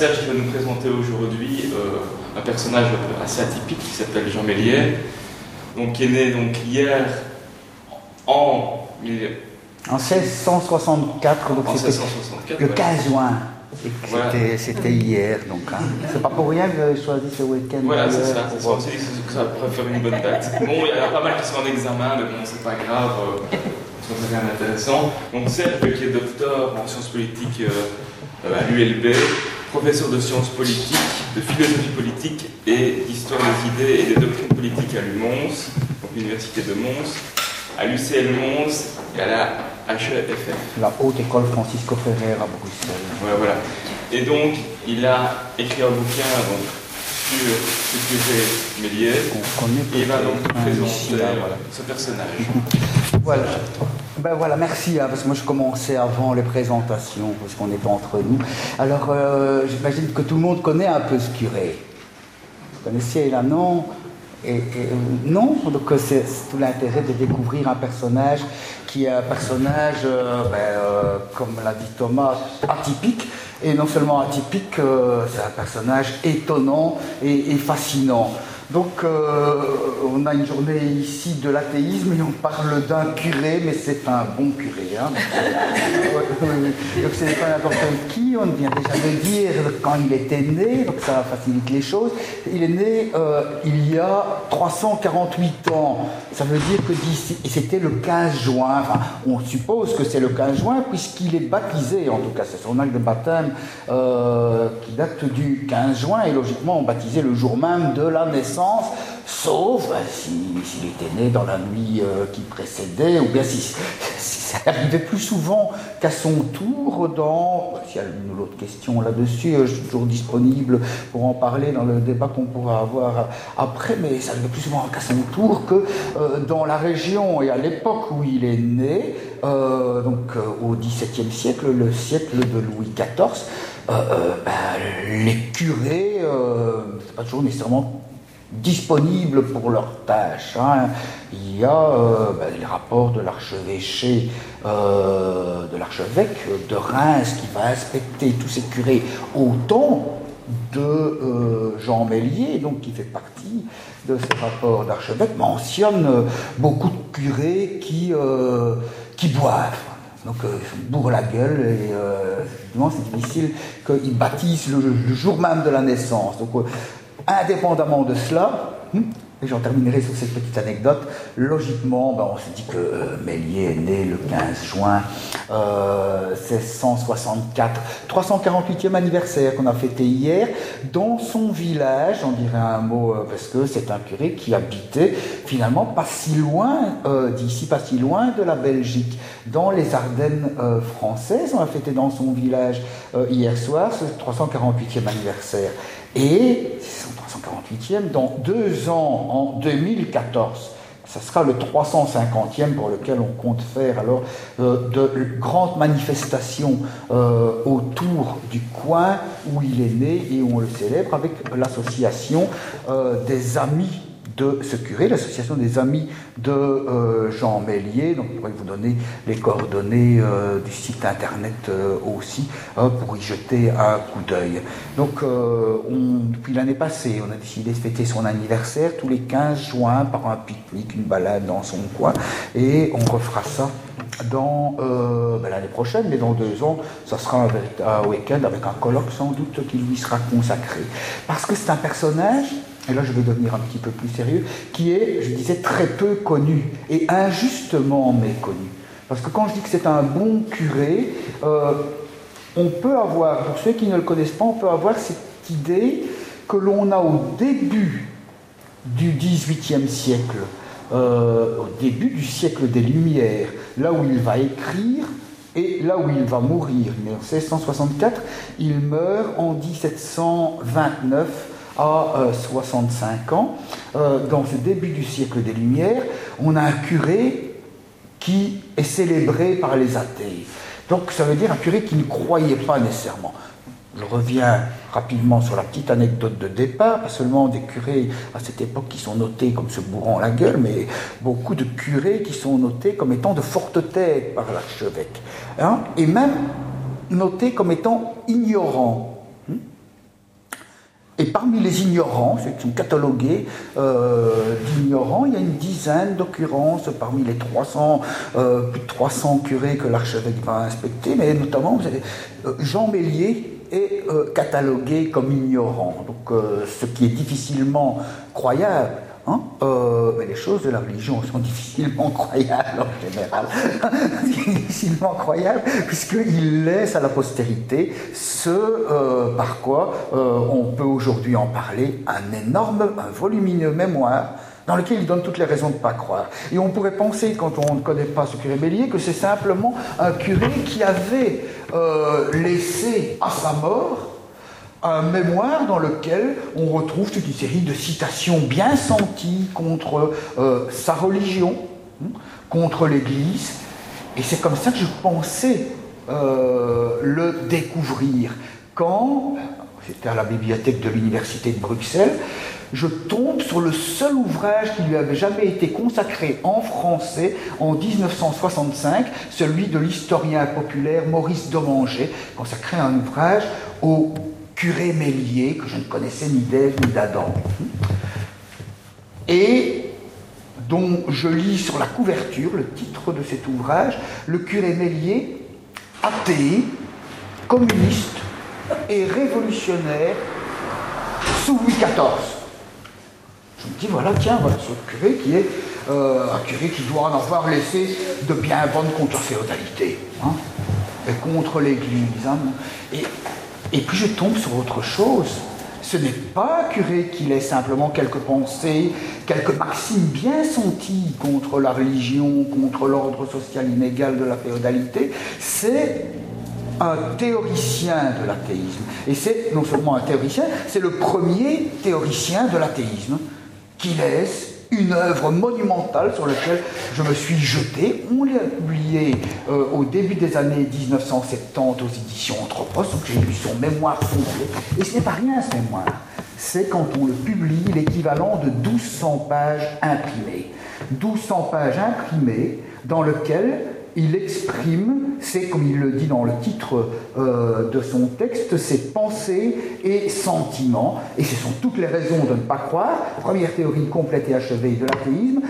Serge va nous présenter aujourd'hui euh, un personnage assez atypique qui s'appelle Jean Méliès, donc, qui est né donc, hier en... En 1664, donc le 15 juin. C'était hier, donc hein. c'est pas pour rien que avez choisi ce week-end. Voilà, c'est ça, c'est ça. que ça pourrait faire une bonne date. Bon, il y a pas mal qui sont en examen, mais bon, c'est pas grave, euh, c'est rien d'intéressant. Donc Serge, qui est docteur en sciences politiques euh, à l'ULB, professeur de sciences politiques, de philosophie politique et d'histoire des idées et des doctrines politiques à l'UMONS, donc l'université de Mons, à l'UCL Mons et à la HEFF. La Haute École Francisco Ferrer à Bruxelles. Voilà, voilà. Et donc, il a écrit un bouquin donc, sujet Méliès. Et il va donc présenter ce personnage. voilà. Ben voilà, merci, hein, parce que moi je commençais avant les présentations, parce qu'on est entre nous. Alors, euh, j'imagine que tout le monde connaît un peu ce curé. Vous connaissiez là, non? Et, non, donc euh, c'est tout l'intérêt de découvrir un personnage qui est un personnage, euh, ben, comme l'a dit Thomas, atypique. Et non seulement atypique, c'est un personnage étonnant et fascinant. Donc, euh, on a une journée ici de l'athéisme et on parle d'un curé, mais c'est un bon curé. Hein. donc, ce n'est pas n'importe qui, on vient déjà de dire quand il était né, donc ça facilite les choses. Il est né euh, il y a 348 ans. Ça veut dire que et c'était le 15 juin. Enfin, on suppose que c'est le 15 juin puisqu'il est baptisé, en tout cas, c'est son acte de baptême euh, qui date du 15 juin et logiquement on baptisait le jour même de la naissance sauf bah, s'il était né dans la nuit euh, qui précédait, ou bien si, ça arrivait plus souvent qu'à son tour dans... S'il y a une autre question là-dessus, euh, je suis toujours disponible pour en parler dans le débat qu'on pourra avoir après, mais ça arrivait plus souvent qu'à son tour que euh, dans la région. Et à l'époque où il est né, donc au XVIIe siècle, le siècle de Louis XIV, bah, les curés, c'est pas toujours nécessairement disponibles pour leurs tâches. Hein. Il y a euh, ben, les rapports de l'archevêché, euh, de l'archevêque de Reims qui va inspecter tous ces curés au temps de euh, Jean Mélier, donc qui fait partie de ces rapports d'archevêque, mentionne beaucoup de curés qui, boivent. Donc ils bourrent la gueule et c'est difficile qu'ils baptisent le, jour même de la naissance. Indépendamment de cela, hmm, et j'en terminerai sur cette petite anecdote, logiquement, ben, on se dit que euh, Méliès est né le 15 juin 1664, euh, 348e anniversaire qu'on a fêté hier, dans son village, on dirait un mot, euh, parce que c'est un curé qui habitait finalement pas si loin d'ici, pas si loin de la Belgique, dans les Ardennes françaises. On a fêté dans son village hier soir ce 348e anniversaire. Et son 348e, dans deux ans, en 2014, ça sera le 350e pour lequel on compte faire alors euh, de grandes manifestations euh, autour du coin où il est né et où on le célèbre avec l'association euh, des amis de ce curé, l'association des amis de euh, Jean Mélier. Donc, je pourrais vous donner les coordonnées euh, du site internet euh, aussi pour y jeter un coup d'œil. Donc, depuis l'année passée, on a décidé de fêter son anniversaire tous les 15 juin par un pique-nique, une balade dans son coin, et on refera ça dans ben, l'année prochaine, mais dans deux ans, ça sera un, week-end avec un colloque sans doute qui lui sera consacré. Parce que c'est un personnage et là je vais devenir un petit peu plus sérieux, qui est, je disais, très peu connu et injustement méconnu. Parce que quand je dis que c'est un bon curé, euh, on peut avoir, pour ceux qui ne le connaissent pas, on peut avoir cette idée que l'on a au début du XVIIIe siècle, euh, au début du siècle des Lumières, là où il va écrire et là où il va mourir. En 1664, il meurt en 1729 à 65 euh, ans. Euh, dans ce début du siècle des Lumières, on a un curé qui est célébré par les athées. Donc ça veut dire un curé qui ne croyait pas nécessairement. Je reviens rapidement sur la petite anecdote de départ, pas seulement des curés à cette époque qui sont notés comme se bourrant la gueule, mais beaucoup de curés qui sont notés comme étant de fortes têtes par l'archevêque, hein, et même notés comme étant ignorants. Et parmi les ignorants, ceux qui sont catalogués euh, d'ignorants, il y a une dizaine d'occurrences parmi les 300, euh, plus de 300 curés que l'archevêque va inspecter, mais notamment vous avez, euh, Jean Mélier est catalogué comme ignorant, donc ce qui est difficilement croyable. Hein, mais les choses de la religion sont difficilement croyables en général. difficilement croyables, puisqu'il laisse à la postérité ce par quoi on peut aujourd'hui en parler, un énorme, un volumineux mémoire dans lequel il donne toutes les raisons de ne pas croire. Et on pourrait penser, quand on ne connaît pas ce curé Bélier, que c'est simplement un curé qui avait euh, laissé à sa mort un mémoire dans lequel on retrouve toute une série de citations bien senties contre euh, sa religion, hein, contre l'Église. Et c'est comme ça que je pensais euh, le découvrir. Quand, c'était à la bibliothèque de l'Université de Bruxelles, je tombe sur le seul ouvrage qui lui avait jamais été consacré en français en 1965, celui de l'historien populaire Maurice Domanger, consacré un ouvrage au curé Mélier, que je ne connaissais ni d'Ève ni d'Adam. Et dont je lis sur la couverture le titre de cet ouvrage, Le curé Mélier, athée, communiste et révolutionnaire sous Louis XIV. Je me dis, voilà, tiens, voilà ce curé qui est euh, un curé qui doit en avoir laissé de bien bonnes contre la féodalité, hein, et contre l'Église. Hein. et, et puis je tombe sur autre chose. Ce n'est pas un curé qui laisse simplement quelques pensées, quelques maximes bien senties contre la religion, contre l'ordre social inégal de la féodalité, c'est un théoricien de l'athéisme. Et c'est non seulement un théoricien, c'est le premier théoricien de l'athéisme qui laisse une œuvre monumentale sur laquelle je me suis jeté. On l'a publié euh, au début des années 1970 aux éditions Anthropos, donc j'ai lu son mémoire complet. Et ce n'est pas rien ce mémoire, c'est quand on le publie l'équivalent de 1200 pages imprimées. 1200 pages imprimées dans lesquelles il exprime, c'est comme il le dit dans le titre euh, de son texte, ses pensées et sentiments. Et ce sont toutes les raisons de ne pas croire. Première théorie complète et achevée de l'athéisme.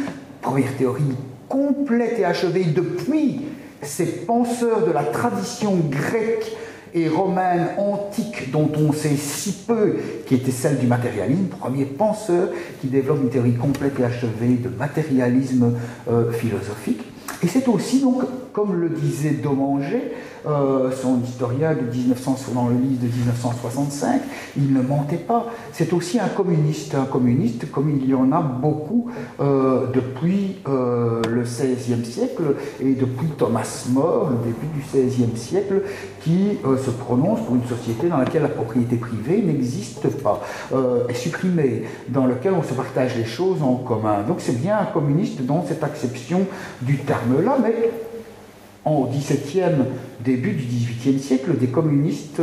Première théorie complète et achevée depuis ces penseurs de la tradition grecque et romaine antique dont on sait si peu, qui était celle du matérialisme, premier penseur qui développe une théorie complète et achevée de matérialisme euh, philosophique. Et c'est aussi, donc, comme le disait Domanger, euh, son historien de 1900, dans le livre de 1965, il ne mentait pas. C'est aussi un communiste, un communiste comme il y en a beaucoup euh, depuis euh, le XVIe siècle et depuis Thomas More, le début du XVIe siècle, qui se prononce pour une société dans laquelle la propriété privée n'existe pas, est supprimée, dans laquelle on se partage les choses en commun. Donc c'est bien un communiste dans cette acception du terme-là, mais au XVIIe, début du XVIIIe siècle, des communistes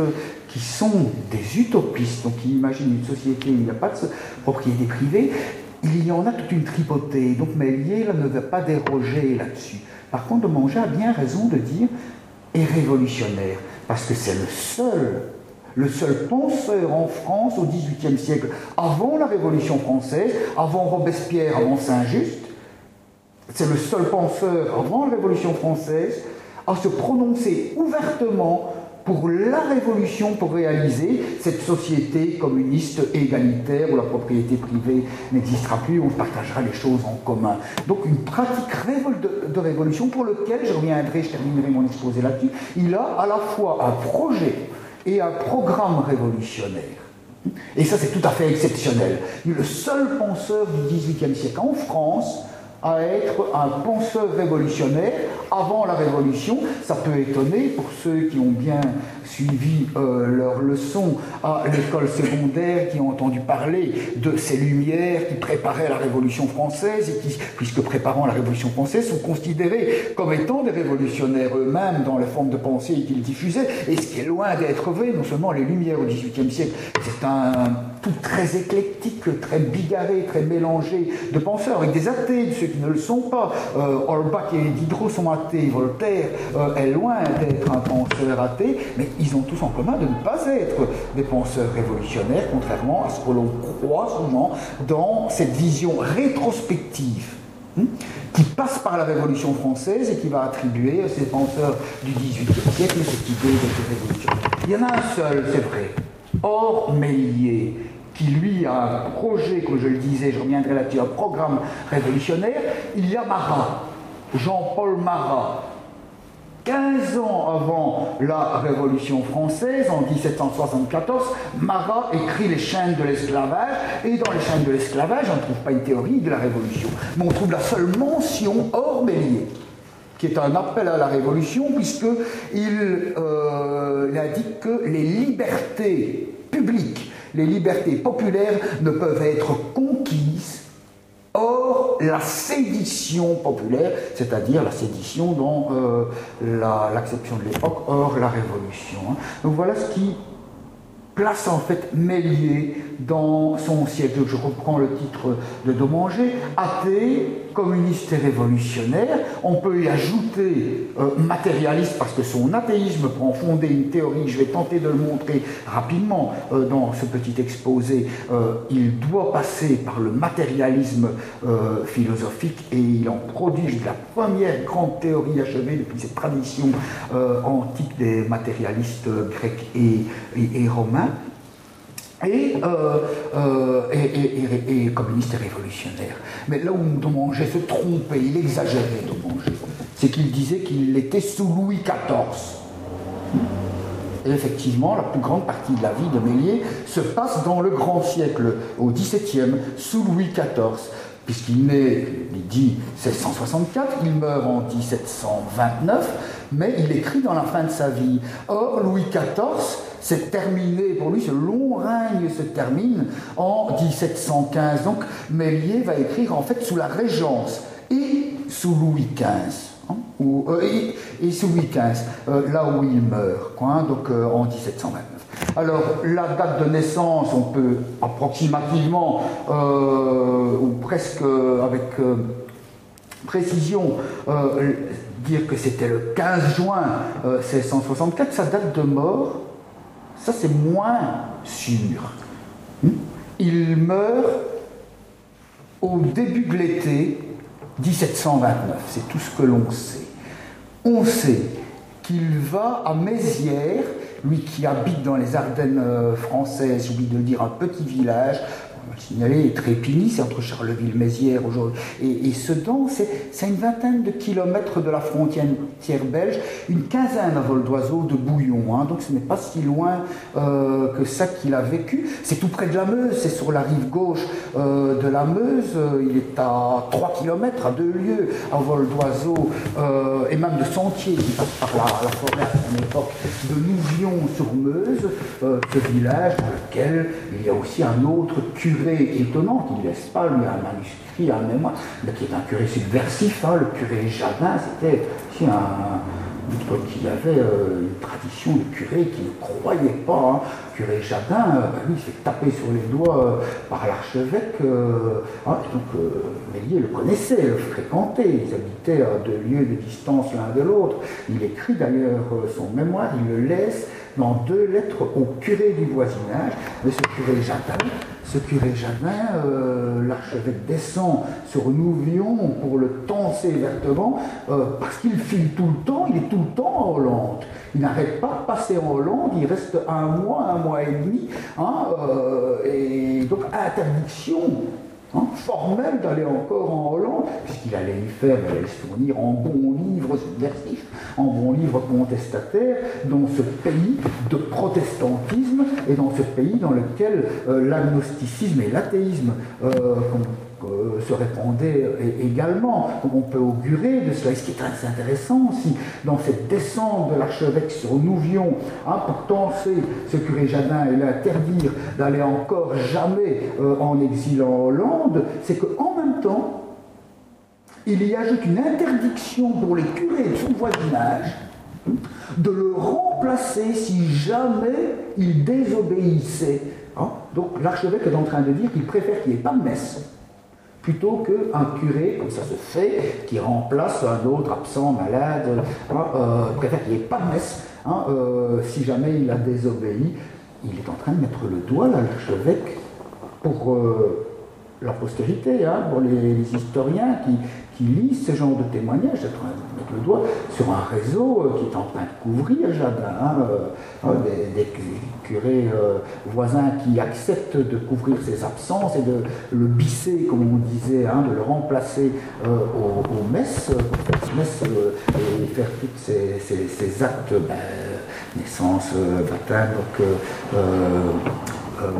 qui sont des utopistes, donc qui imaginent une société où il n'y a pas de propriété privée, il y en a toute une tripotée. Donc Méliès ne va pas déroger là-dessus. Par contre, Manger a bien raison de dire est révolutionnaire, parce que c'est le seul, le seul penseur en France au XVIIIe siècle, avant la Révolution française, avant Robespierre, avant Saint-Just, c'est le seul penseur avant la Révolution française à se prononcer ouvertement pour la révolution, pour réaliser cette société communiste égalitaire où la propriété privée n'existera plus, où on partagera les choses en commun. Donc une pratique de, de révolution pour lequel, je reviendrai, je terminerai mon exposé là-dessus, il a à la fois un projet et un programme révolutionnaire. Et ça, c'est tout à fait exceptionnel. Il est le seul penseur du XVIIIe siècle en France à être un penseur révolutionnaire avant la Révolution. Ça peut étonner pour ceux qui ont bien suivi euh, leurs leçons à l'école secondaire, qui ont entendu parler de ces lumières qui préparaient la Révolution française et qui, puisque préparant la Révolution française, sont considérés comme étant des révolutionnaires eux-mêmes dans les formes de pensée qu'ils diffusaient. Et ce qui est loin d'être vrai, non seulement les lumières au XVIIIe siècle, c'est un tout très éclectique, très bigarré, très mélangé de penseurs, avec des athées, de ceux qui ne le sont pas. Euh, et Diderot sont athées, Voltaire euh, est loin d'être un penseur athée, mais ils ont tous en commun de ne pas être des penseurs révolutionnaires, contrairement à ce que l'on croit souvent dans cette vision rétrospective hein, qui passe par la Révolution française et qui va attribuer à ces penseurs du XVIIIe siècle cette idée de révolution. Il y en a un seul, c'est vrai, Or Mélier, qui lui a un projet, comme je le disais, je reviendrai là-dessus, un programme révolutionnaire, il y a Marat, Jean-Paul Marat, 15 ans avant la Révolution française, en 1774, Marat écrit Les chaînes de l'esclavage, et dans Les chaînes de l'esclavage, on ne trouve pas une théorie de la Révolution, mais on trouve la seule mention hors Mélier qui est un appel à la révolution, puisqu'il euh, indique que les libertés publiques, les libertés populaires ne peuvent être conquises hors la sédition populaire, c'est-à-dire la sédition dans euh, l'acception de l'époque, hors la révolution. Hein. Donc voilà ce qui place en fait Mélier dans son siècle. Je reprends le titre de Domanger, athée, communiste et révolutionnaire. On peut y ajouter euh, matérialiste parce que son athéisme prend fonder une théorie, je vais tenter de le montrer rapidement euh, dans ce petit exposé. Euh, il doit passer par le matérialisme philosophique et il en produit la première grande théorie achevée depuis cette tradition antique des matérialistes grecs et romains. Euh, euh, et, communiste et révolutionnaire. Mais là où Domanger se trompait, il exagérait Domanger, c'est qu'il disait qu'il était sous Louis XIV. Et effectivement, la plus grande partie de la vie de Mélier se passe dans le grand siècle, au XVIIe, sous Louis XIV puisqu'il naît, il dit 1664, il meurt en 1729, mais il écrit dans la fin de sa vie. Or, Louis XIV, c'est terminé, pour lui, ce long règne se termine en 1715. Donc, Mélier va écrire en fait sous la Régence et sous Louis XV. Hein, euh, et, sous Louis XV, euh, là où il meurt, quoi, hein, donc euh, en 1729. Alors, la date de naissance, on peut approximativement, ou presque avec précision, dire que c'était le 15 juin 1664, sa date de mort, ça, c'est moins sûr. Hmm? Il meurt au début de l'été 1729. C'est tout ce que l'on sait. On sait qu'il va à Mézières, lui qui habite dans les Ardennes euh, françaises, j'ai oublié de dire, un petit village signaler Trépigny, c'est entre Charleville-Mézières aujourd'hui, et, Sedan, c'est une vingtaine de kilomètres de la frontière belge, une quinzaine à vol d'oiseau de Bouillon, hein. donc ce n'est pas si loin euh, que ça qu'il a vécu. C'est tout près de la Meuse, c'est sur la rive gauche euh, de la Meuse, il est à 3 kilomètres, à deux lieues à vol d'oiseau, euh, et même de sentiers qui passent par la, forêt à son époque, de Nouvion-sur-Meuse, ce village dans lequel il y a aussi un autre curé étonnant qu'il ne laisse pas, lui, un manuscrit, un mémoire, mais qui est un curé subversif. Hein, le curé Jardin, c'était un, qui avait euh, une tradition de curé qui ne croyait pas. Hein. Curé Jardin, euh, bah, lui, il s'est tapé sur les doigts euh, par l'archevêque. Hein, donc, Mélier le connaissait, le fréquentait. Ils habitaient à deux lieues de distance l'un de l'autre. Il écrit d'ailleurs son mémoire, il le laisse dans deux lettres au curé du voisinage. Mais ce curé Jardin, ce curé Jadin, euh, l'archevêque descend sur Nouvion pour le tenser vertement, euh, parce qu'il file tout le temps, il est tout le temps en Hollande. Il n'arrête pas de passer en Hollande, il reste un mois, un mois et demi, hein, euh, et donc interdiction Hein, formel d'aller encore en Hollande, puisqu'il allait y faire, il allait se fournir en bons livres subversifs, en bons livres contestataires, dans ce pays de protestantisme et dans ce pays dans lequel euh, l'agnosticisme et l'athéisme euh, euh, se répandait également, comme on peut augurer de cela. Et ce qui est très intéressant aussi, dans cette descente de l'archevêque sur Nouvion, hein, pour tenter ce curé Jadin et l'interdire d'aller encore jamais euh, en exil en Hollande, c'est qu'en même temps, il y ajoute une interdiction pour les curés de son voisinage de le remplacer si jamais il désobéissait. Hein? Donc l'archevêque est en train de dire qu'il préfère qu'il n'y ait pas de messe plutôt qu'un curé, comme ça se fait, qui remplace un autre absent, malade, préfère qu'il n'y pas de messe, hein, euh, si jamais il a désobéi. Il est en train de mettre le doigt, là, l'archevêque, pour euh, la postérité, hein, pour les, historiens qui, qui lisent ce genre de témoignages, de mettre le doigt sur un réseau euh, qui est en train de couvrir Jadin, hein, euh, des, curés euh, voisins qui acceptent de couvrir ses absences et de le bisser, comme on disait, hein, de le remplacer aux, messes, et faire tous ces, actes, ben, naissance, baptême,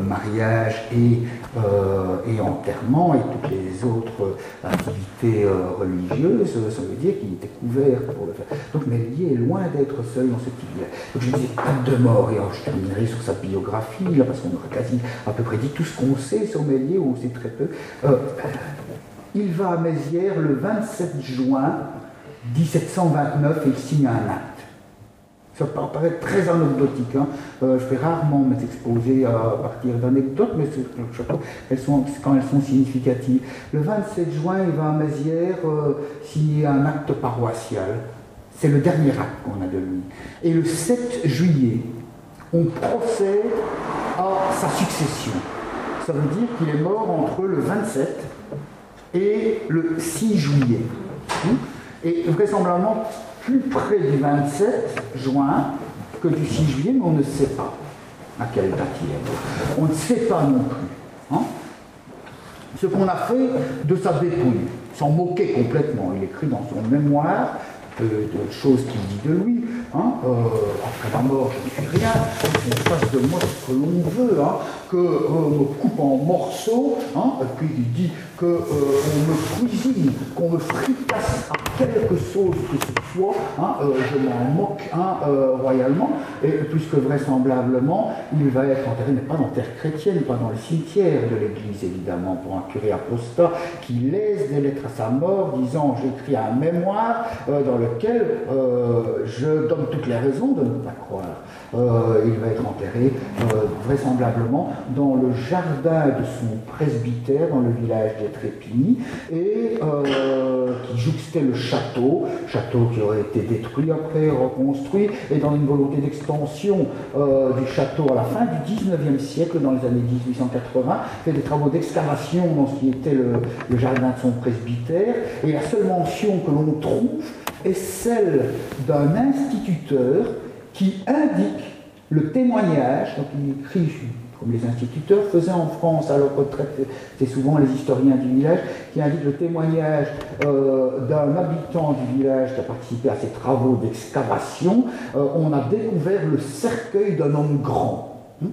mariage et euh, et enterrement et toutes les autres activités euh, religieuses, ça veut dire qu'il était couvert pour le faire. Donc Mélier est loin d'être seul dans ce type Donc je disais pas de mort, et je terminerai sur sa biographie, là, parce qu'on aura quasi à peu près dit tout ce qu'on sait sur Mélier, ou on sait très peu. Euh, il va à Mézières le 27 juin 1729 et il signe un acte. Ça peut paraître très anecdotique. Hein. Euh, je fais rarement mes exposés à partir d'anecdotes, mais elles sont, quand elles sont significatives. Le 27 juin, il va à Mézières euh, signer un acte paroissial. C'est le dernier acte qu'on a de lui. Et le 7 juillet, on procède à sa succession. Ça veut dire qu'il est mort entre le 27 et le 6 juillet. Et vraisemblablement, plus près du 27 juin que du 6 juillet, mais on ne sait pas à quelle date il est. On ne sait pas non plus. Hein. Ce qu'on a fait de sa dépouille, s'en moquer complètement. Il écrit dans son mémoire de, choses qu'il dit de lui. Hein. Euh, après la mort, je ne suis rien, on fasse de moi ce que l'on veut, hein, qu'on euh, me coupe en morceaux, hein, et puis il dit qu'on euh, me cuisine, qu'on me fricasse à quelque chose que ce soit, je m'en moque royalement, et puisque vraisemblablement, il va être enterré, mais pas dans terre chrétienne, pas dans le cimetière de l'église évidemment, pour un curé apostat qui laisse des lettres à sa mort disant j'écris un mémoire dans le lequel euh, je donne toutes les raisons de ne pas croire. Euh, il va être enterré euh, vraisemblablement dans le jardin de son presbytère dans le village des Trépigny et qui jouxtait le château, château qui aurait été détruit après, reconstruit, et dans une volonté d'extension du château à la fin du 19e siècle, dans les années 1880, fait des travaux d'excavation dans ce qui était le, le jardin de son presbytère, et la seule mention que l'on trouve est celle d'un instituteur qui indique le témoignage, donc il écrit comme les instituteurs faisaient en France à leur retraite, c'est souvent les historiens du village, qui indiquent le témoignage euh, d'un habitant du village qui a participé à ces travaux d'excavation. Euh, on a découvert le cercueil d'un homme grand. Euh,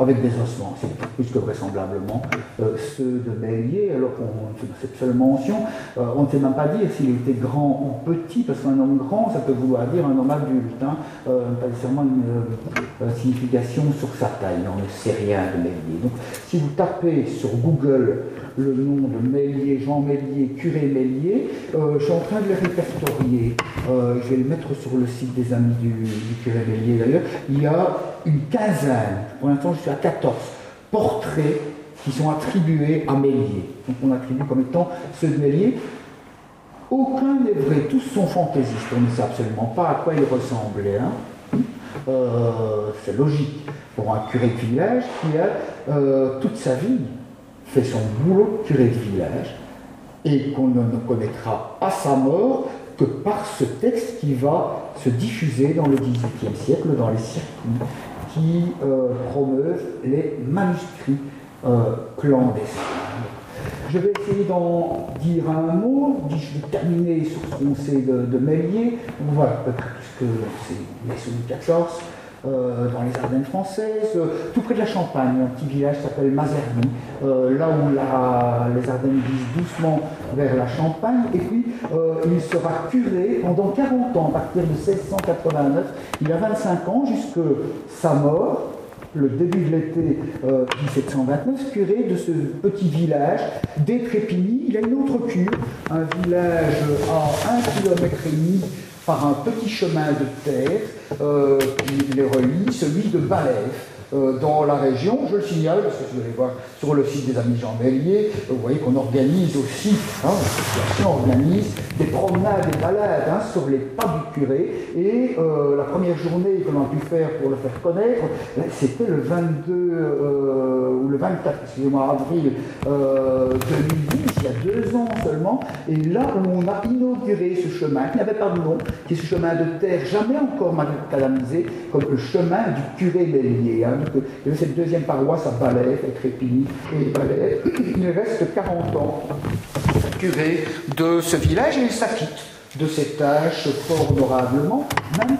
avec des ossements, plus que vraisemblablement euh, ceux de Bélier, alors qu'on fait cette seule mention, euh, on ne sait même pas dire s'il était grand ou petit, parce qu'un homme grand, ça peut vouloir dire un homme adulte, hein, pas nécessairement une signification sur sa taille, on ne sait rien de Mélier. Donc si vous tapez sur Google le nom de Mélier, Jean Mélier, curé Mélier, je suis en train de le répertorier, je vais le mettre sur le site des amis du, du curé Mélier d'ailleurs, il y a une quinzaine, pour l'instant je suis à 14, portraits qui sont attribués à Mélier. Donc on attribue comme étant ceux de Mélier. Aucun n'est vrai, tous sont fantaisistes, on ne sait absolument pas à quoi ils ressemblaient. Hein. c'est logique pour un curé de village qui a toute sa vie fait son boulot de curé de village et qu'on ne connaîtra à sa mort que par ce texte qui va se diffuser dans le XVIIIe siècle dans les circuits qui euh, promeuvent les manuscrits euh, clandestins. Je vais essayer d'en dire un mot, je vais terminer sur ce qu'on sait de, de. Voilà, à peu près tout ce que c'est sous 14. Euh, dans les Ardennes françaises, euh, tout près de la Champagne, un petit village s'appelle Mazerny, euh, là où les Ardennes visent doucement vers la Champagne, et puis il sera curé pendant 40 ans, à partir de 1689, il a 25 ans, jusque sa mort, le début de l'été 1729, curé de ce petit village d'Étrépigny. Il a une autre cure, un village à 1 km par un petit chemin de terre euh, qui les relie, celui de Balève. Euh, dans la région. Je le signale parce que vous allez voir sur le site des Amis Jean Mélier, vous voyez qu'on organise aussi, hein, l'association organise des promenades, des balades hein, sur les pas du curé. Et euh, la première journée que l'on a pu faire pour le faire connaître, c'était le 22 euh, ou le 24, excusez-moi, avril 2010, il y a deux ans seulement. Et là on a inauguré ce chemin, qui n'avait pas de nom, qui est ce chemin de terre jamais encore macadamisé, comme le chemin du curé Mélier. Hein, cette deuxième paroisse à Balais, à Crépigny et Balais. Il reste 40 ans curé de ce village et il s'acquitte de ses tâches fort honorablement, même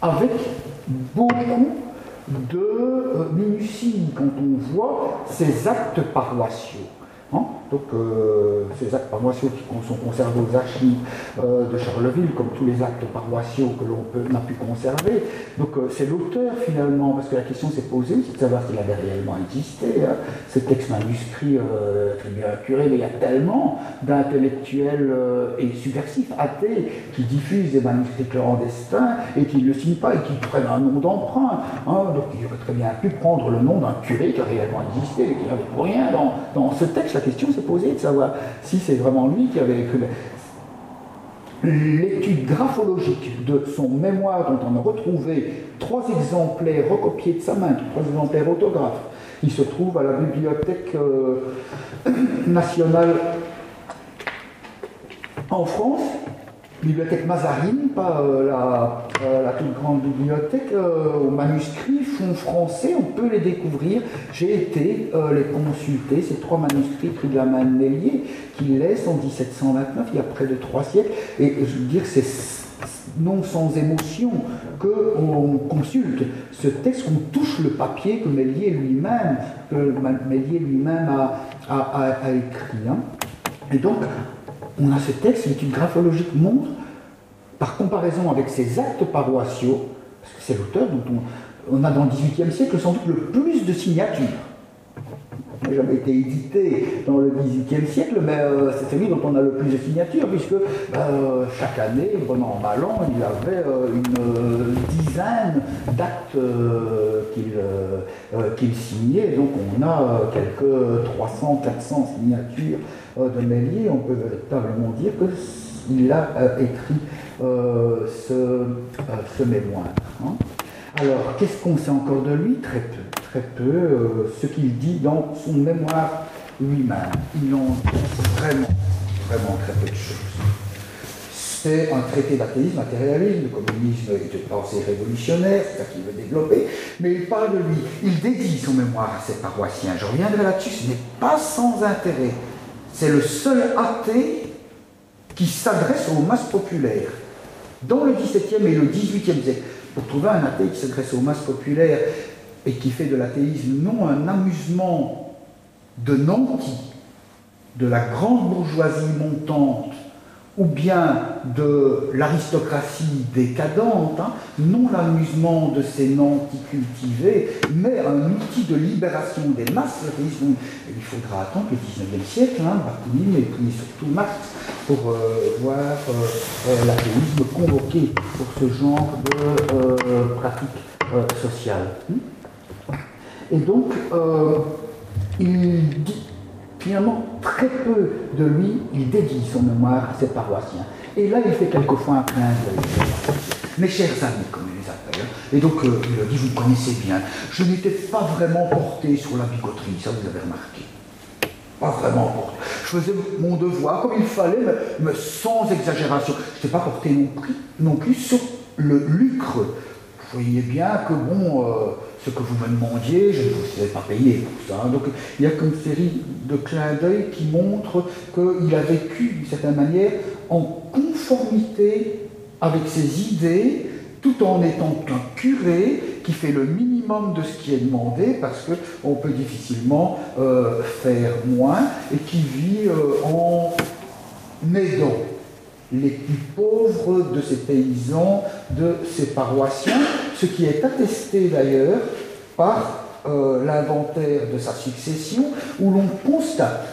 avec beaucoup de euh, minutie quand on voit ses actes paroissiaux. Hein donc euh, ces actes paroissiaux qui sont conservés aux archives euh, de Charleville, comme tous les actes paroissiaux que l'on n'a pu conserver. Donc euh, c'est l'auteur finalement, parce que la question s'est posée, c'est de savoir s'il avait réellement existé. Hein. Ce texte manuscrit très bien curé, mais il y a tellement d'intellectuels et subversifs, athées, qui diffusent des manuscrits clandestins et qui ne le signent pas et qui prennent un nom d'emprunt. Hein. donc il aurait très bien pu prendre le nom d'un curé qui a réellement existé et qui n'avait pour rien dans, dans ce texte. La question de savoir si c'est vraiment lui qui avait écrit. L'étude graphologique de son mémoire, dont on a retrouvé trois exemplaires recopiés de sa main, trois exemplaires autographes, il se trouve à la Bibliothèque euh, nationale en France, bibliothèque Mazarine, pas euh, euh, la, toute grande bibliothèque, euh, aux manuscrits fonds français, on peut les découvrir. J'ai été les consulter, ces trois manuscrits pris de la main de Mélier, qu'il laisse en 1729, il y a près de trois siècles, et je veux dire, c'est non sans émotion qu'on consulte ce texte, qu'on touche le papier que Mélier lui-même, lui-même a, écrit. Hein. Et donc, on a ce texte, l'étude graphologique montre, par comparaison avec ses actes paroissiaux, parce que c'est l'auteur dont on, a dans le XVIIIe siècle sans doute le plus de signatures. N'a jamais été édité dans le XVIIIe siècle, mais euh, c'est celui dont on a le plus de signatures, puisque euh, chaque année, en allant, il avait euh, une dizaine d'actes qu'il signait. Donc on a quelques 300, 400 signatures de Mélier, on peut véritablement dire qu'il a écrit ce, ce, mémoire. Hein. Alors, qu'est-ce qu'on sait encore de lui? Très peu, très peu. ce qu'il dit dans son mémoire lui-même. Il en dit vraiment, vraiment très peu de choses. C'est un traité d'athéisme, matérialisme, le communisme est une pensée révolutionnaire, c'est ça qu'il veut développer, mais il parle de lui. Il dédie son mémoire à ses paroissiens. Je reviendrai là-dessus, ce n'est pas sans intérêt. C'est le seul athée qui s'adresse aux masses populaires. Dans le XVIIe et le XVIIIe siècle, pour trouver un athée qui s'adresse aux masses populaires et qui fait de l'athéisme non un amusement de nantis, de la grande bourgeoisie montante ou bien de l'aristocratie décadente, hein, non l'amusement de ces nantis cultivés, mais un outil de libération des masses. Il faudra attendre le 19e siècle, hein, Bakounine et surtout Marx, pour euh, voir euh, euh, l'athéisme convoqué pour ce genre de pratique sociale. Et donc, il dit finalement, très peu de lui, il dédie son mémoire à ses paroissiens. Et là, il fait quelquefois un clin d'œil. mes chers amis, comme il les appelle. Et donc, euh, il dit, vous me connaissez bien, je n'étais pas vraiment porté sur la bigoterie, ça vous avez remarqué. Pas vraiment porté. Je faisais mon devoir comme il fallait, mais, sans exagération. Je n'étais pas porté non plus, non plus sur le lucre. Vous voyez bien que, bon, euh, ce que vous me demandiez, je ne vous ai pas payé pour ça. Donc il y a une série de clins d'œil qui montrent qu'il a vécu d'une certaine manière en conformité avec ses idées, tout en étant qu'un curé qui fait le minimum de ce qui est demandé, parce qu'on peut difficilement euh, faire moins, et qui vit euh, en aidant les plus pauvres de ses paysans, de ses paroissiens, ce qui est attesté d'ailleurs par euh, l'inventaire de sa succession, où l'on constate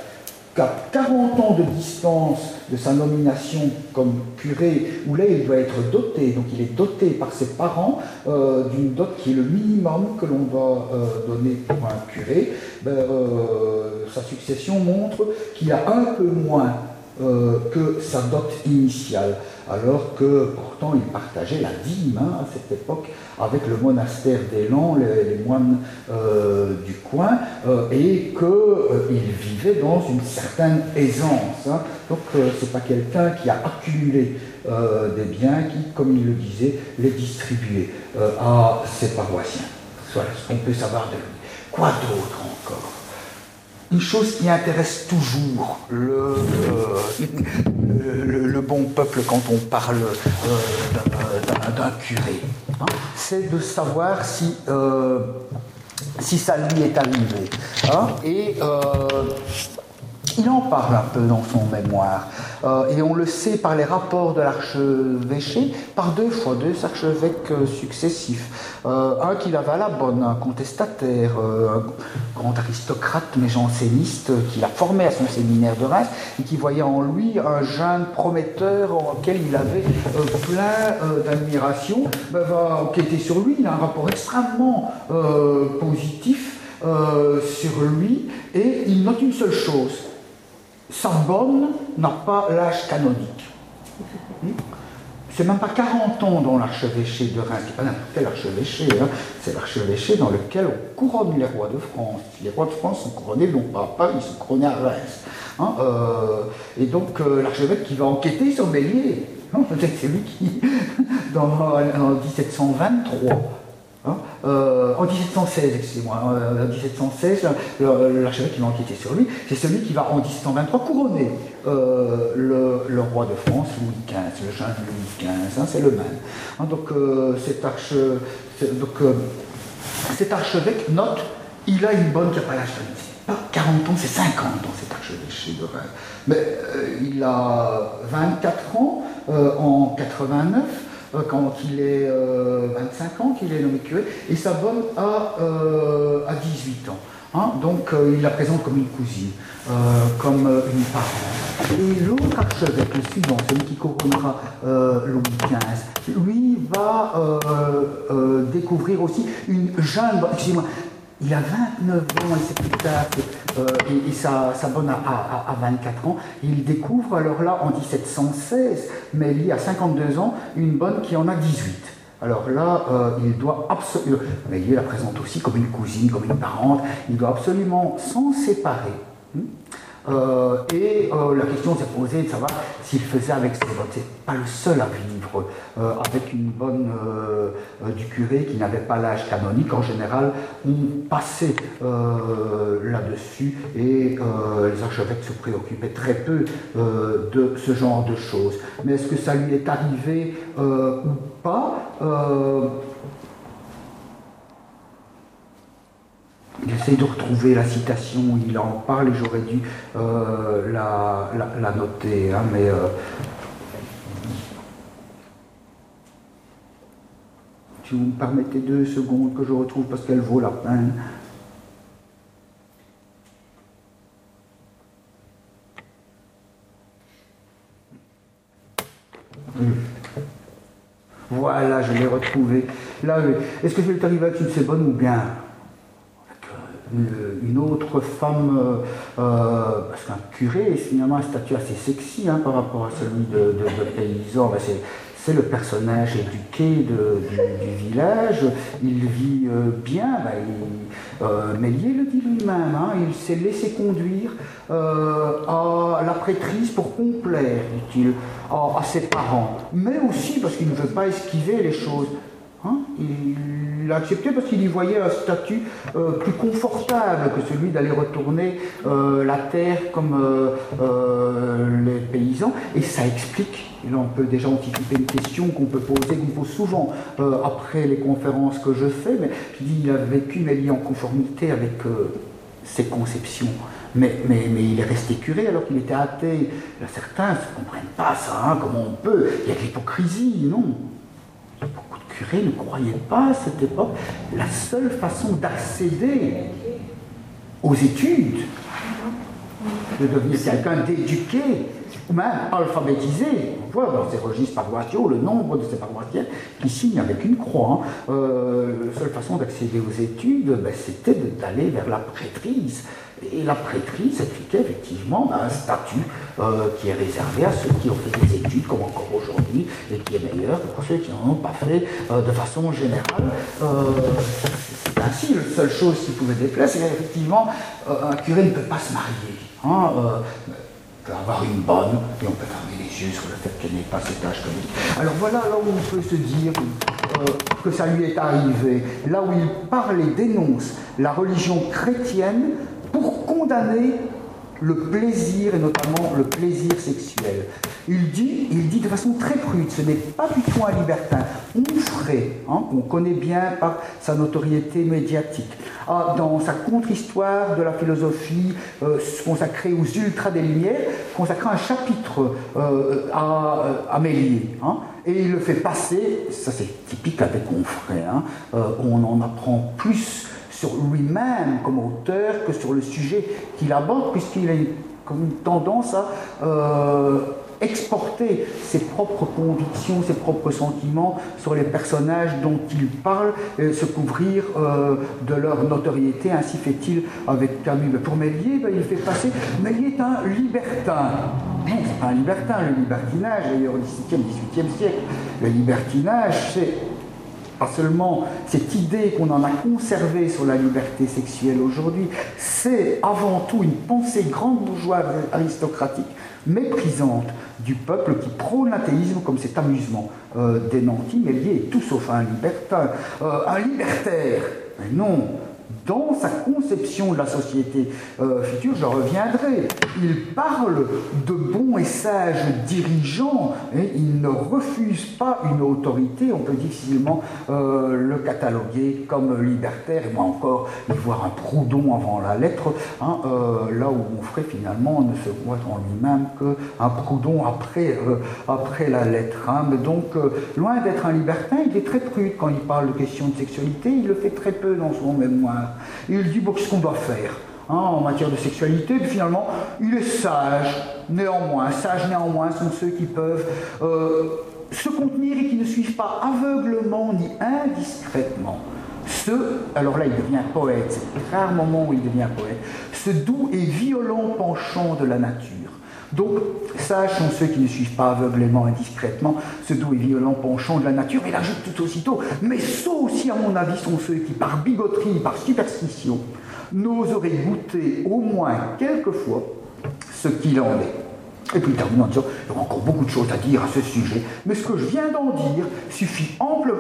qu'à 40 ans de distance de sa nomination comme curé, où là il doit être doté, donc il est doté par ses parents euh, d'une dot qui est le minimum que l'on doit euh, donner pour un curé, ben, sa succession montre qu'il a un peu moins que sa dot initiale alors que pourtant il partageait la dîme hein, à cette époque avec le monastère d'Élan, les, moines euh, du coin, euh, et qu'il euh, vivait dans une certaine aisance. Hein. Donc ce n'est pas quelqu'un qui a accumulé des biens, qui, comme il le disait, les distribuait à ses paroissiens. Voilà ce qu'on peut savoir de lui. Quoi d'autre encore? Une chose qui intéresse toujours le, euh, bon peuple quand on parle euh, d'un curé, hein, c'est de savoir si, euh, si ça lui est arrivé. Hein, il en parle un peu dans son mémoire. Euh, et on le sait par les rapports de l'archevêché, par deux fois, deux archevêques euh, successifs. Euh, un qui avait à la bonne, un contestataire, un grand aristocrate mais janséniste, qui l'a formé à son séminaire de Reims et qui voyait en lui un jeune prometteur en il avait plein d'admiration, ben, va enquêter sur lui. Il a un rapport extrêmement positif sur lui et il note une seule chose Sorbonne n'a pas l'âge canonique. C'est même pas 40 ans dans l'archevêché de Reims, c'est pas n'importe quel archevêché, hein. c'est l'archevêché dans lequel on couronne les rois de France. Les rois de France sont couronnés non pas à Paris, ils sont couronnés à Reims. Hein. Euh, et donc euh, l'archevêque qui va enquêter sur Bélier, hein, c'est lui qui, dans, en 1723, Hein, euh, en 1716, excusez-moi, en 1716, l'archevêque qui va enquêter sur lui, c'est celui qui va en 1723 couronner euh, le, roi de France, Louis XV, le jeune Louis XV, hein, c'est le même. Hein, donc, euh, cet, arche, donc cet, archevêque note, il a une bonne capacité. Pas 40 ans, c'est 50 ans cet archevêché de Rennes. Mais il a 24 ans en 89. Euh, quand il est 25 euh, ans qu'il est nommé curé, et sa bonne a, euh, à 18 ans. Hein. donc il la présente comme une cousine, comme une parente. Et l'autre archevêque, le suivant, celui qui couronnera Louis XV, lui va découvrir aussi une jeune, excusez-moi, il a 29 ans, et c'est plus tard, euh, et, sa, bonne à, 24 ans. Il découvre alors là, en 1716, mais il a 52 ans, une bonne qui en a 18. Alors là, euh, il doit absolument, mais il la présente aussi comme une cousine, comme une parente, il doit absolument s'en séparer. Hmm? Euh, et euh, la question s'est posée de savoir s'il faisait avec ses votes. C'est pas le seul à vivre euh, avec une bonne du curé qui n'avait pas l'âge canonique. En général, on passait là-dessus et les archevêques se préoccupaient très peu de ce genre de choses. Mais est-ce que ça lui est arrivé ou pas J'essaie de retrouver la citation où il en parle et j'aurais dû euh, la, noter, hein, mais euh, si vous me permettez deux secondes que je retrouve parce qu'elle vaut la peine. Voilà, je l'ai retrouvé. Là, est-ce que je vais arriver avec c'est bonne ou bien? Une, autre femme, euh, euh, parce qu'un curé finalement un statut assez sexy hein, par rapport à celui de, paysan, ben, c'est le personnage éduqué du, village, il vit euh, bien, ben, euh, Mélier le dit lui-même, hein, il s'est laissé conduire euh, à la prêtrise pour complaire, dit-il, à, ses parents, mais aussi parce qu'il ne veut pas esquiver les choses. Hein. il l'a accepté parce qu'il y voyait un statut plus confortable que celui d'aller retourner la terre comme les paysans, et ça explique et là, on peut déjà anticiper une question qu'on peut poser, qu'on pose souvent euh, après les conférences que je fais. Mais je dis, il a vécu, mais il est en conformité avec euh, ses conceptions. Mais, mais, mais, il est resté curé alors qu'il était athée. certains ne comprennent pas ça, hein, comment on peut? Il y a de l'hypocrisie, non? Curés ne croyaient pas à cette époque. La seule façon d'accéder aux études, de devenir quelqu'un d'éduqué, même alphabétisé. On voit dans ces registres paroissiaux le nombre de ces paroissiens qui signent avec une croix. Hein. Euh, la seule façon d'accéder aux études, ben, c'était d'aller vers la prêtrise. Et la prêtrise impliquait effectivement ben, un statut euh, qui est réservé à ceux qui ont fait des études, comme encore aujourd'hui, et qui est meilleur que pour ceux qui n'en ont pas fait euh, de façon générale. c'est ainsi la seule chose qui pouvait déplaire, c'est qu'effectivement, un curé ne peut pas se marier. Hein, peut avoir une bonne, et on peut fermer les yeux sur le fait qu'elle n'ait pas cet âge il. Alors voilà là où on peut se dire euh, que ça lui est arrivé, là où il parle et dénonce la religion chrétienne condamner le plaisir, et notamment le plaisir sexuel. Il dit, il dit de façon très prude, ce n'est pas du tout un libertin. Onfray, hein, qu'on connaît bien par sa notoriété médiatique, a dans sa contre-histoire de la philosophie euh, consacrée aux ultras des Lumières, consacré un chapitre euh, à, à, Mélier. Hein, et il le fait passer, ça c'est typique avec Onfray, hein, euh, on en apprend plus sur lui-même comme auteur que sur le sujet qu'il aborde, puisqu'il a une tendance à euh, exporter ses propres convictions, ses propres sentiments sur les personnages dont il parle, et se couvrir euh, de leur notoriété. Ainsi fait-il avec Camus. Mais pour Méliès, ben, il fait passer. Méliès est un libertin. C'est pas un libertin, le libertinage, d'ailleurs au XVIIe, XVIIIe siècle. Le libertinage, c'est pas seulement cette idée qu'on en a conservée sur la liberté sexuelle aujourd'hui, c'est avant tout une pensée grande bourgeoise aristocratique, méprisante du peuple qui prône l'athéisme comme cet amusement euh, des nantis, mais lié tout sauf un libertin, euh, un libertaire. Mais non, dans sa conception de la société euh, future, je reviendrai. Il parle de bons et sages dirigeants, et il ne refuse pas une autorité, on peut difficilement euh, le cataloguer comme libertaire, et moi encore, y voir un Proudhon avant la lettre, hein, euh, là où mon frère finalement ne se voit en lui-même qu'un Proudhon après, après la lettre. Hein. Mais donc, loin d'être un libertin, il est très prude quand il parle de questions de sexualité, il le fait très peu dans son mémoire. Il dit bon, qu'est-ce qu'on doit faire hein, en matière de sexualité? Finalement, il est sage, néanmoins. Sage, néanmoins, sont ceux qui peuvent euh, se contenir et qui ne suivent pas aveuglement ni indiscrètement ce, alors là il devient poète, c'est rare moment où il devient poète, ce doux et violent penchant de la nature. Donc, sont ceux qui ne suivent pas aveuglément, indiscrètement, ce doux et violent penchant de la nature, et l'ajoute tout aussitôt. Mais ceux aussi, à mon avis, sont ceux qui, par bigoterie, par superstition, n'oseraient goûter au moins quelquefois ce qu'il en est. Et puis termine en disant, il y aura encore beaucoup de choses à dire à ce sujet, mais ce que je viens d'en dire suffit amplement,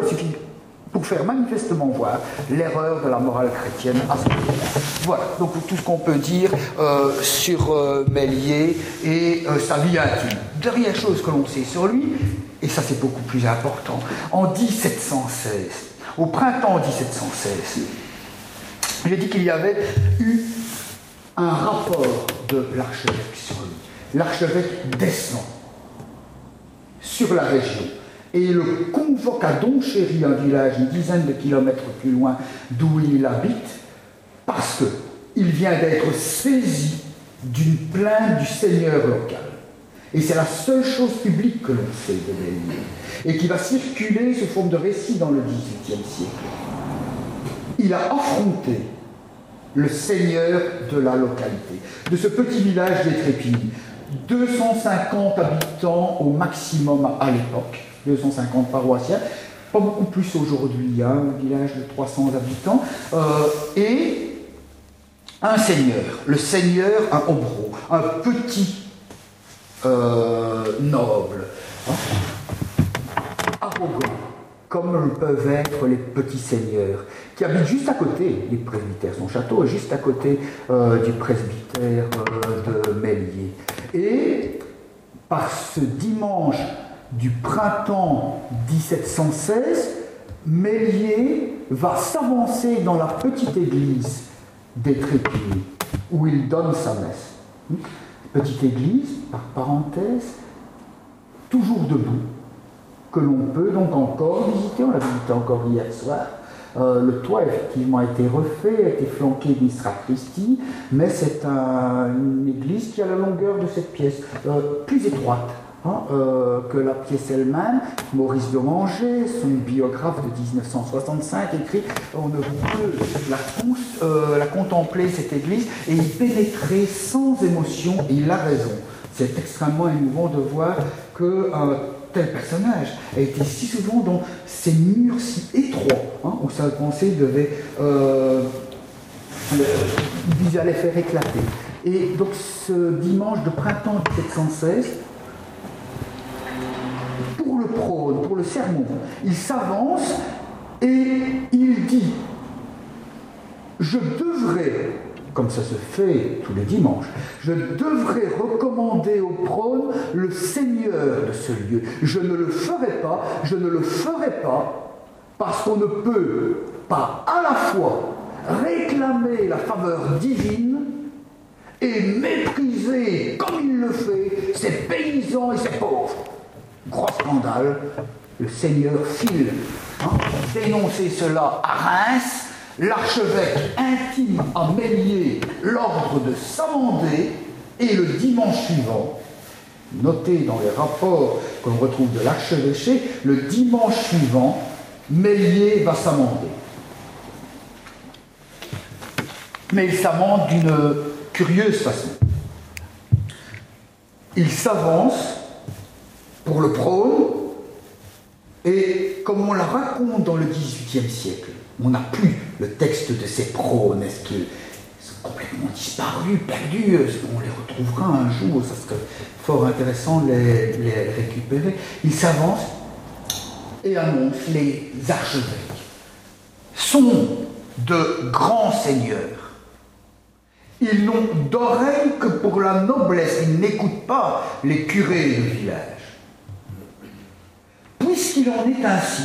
pour faire manifestement voir l'erreur de la morale chrétienne à ce moment-là. Voilà, donc tout ce qu'on peut dire euh, sur euh, et euh, sa vie intime. Dernière chose que l'on sait sur lui, et ça c'est beaucoup plus important, en 1716, au printemps 1716, j'ai dit qu'il y avait eu un rapport de l'archevêque sur lui. L'archevêque descend sur la région et le convoque à Donchéry, un village une dizaine de kilomètres plus loin d'où il habite, parce qu'il vient d'être saisi d'une plainte du seigneur local. Et c'est la seule chose publique que l'on sait de Bélier, et qui va circuler sous forme de récit dans le XVIIIe siècle. Il a affronté le seigneur de la localité, de ce petit village des Trépilles, 250 habitants au maximum à l'époque, 250 paroissiens, pas beaucoup plus aujourd'hui, hein, un village de 300 habitants, et un seigneur, le seigneur, un obro, un petit noble, hein, arrogant, comme peuvent être les petits seigneurs, qui habitent juste à côté, les presbytères, son château est juste à côté euh, du presbytère euh, de Mélier. Et par ce dimanche du printemps 1716, Mélier va s'avancer dans la petite église des Trépilles, où il donne sa messe. Petite église, par parenthèse, toujours debout, que l'on peut donc encore visiter. On l'a visité encore hier soir. Euh, le toit effectivement a été refait, a été flanqué d'une sacristie, mais c'est une église qui a la longueur de cette pièce, euh, plus étroite. Hein, euh, que la pièce elle-même. Maurice Domanger, son biographe de 1965, écrit On ne peut la, la contempler, cette église, et y pénétrer sans émotion, et il a raison. C'est extrêmement émouvant de voir que tel personnage a été si souvent dans ces murs si étroits, hein, où sa pensée devait euh, viser à les faire éclater. Et donc ce dimanche de printemps 1716, pour le prône, pour le sermon, il s'avance et il dit, je devrais comme ça se fait tous les dimanches, je devrais recommander au prône le Seigneur de ce lieu. Je ne le ferai pas, je ne le ferai pas, parce qu'on ne peut pas à la fois réclamer la faveur divine et mépriser, comme il le fait, ses paysans et ses pauvres. Gros scandale, le Seigneur file hein, dénoncer cela à Reims l'archevêque intime à Mélier l'ordre de s'amender et le dimanche suivant, noté dans les rapports qu'on retrouve de l'archevêché, le dimanche suivant, Mélier va s'amender. Mais il s'amende d'une curieuse façon. Il s'avance pour le prône, et comme on la raconte dans le XVIIIe siècle, on n'a plus le texte de ces prônes. Est-ce qu'ils sont complètement disparus, perdus? On les retrouvera un jour, ça serait fort intéressant de les, récupérer. Ils s'avancent et annoncent les archevêques sont de grands seigneurs. Ils n'ont d'oreilles que pour la noblesse, ils n'écoutent pas les curés du village. Puisqu'il en est ainsi,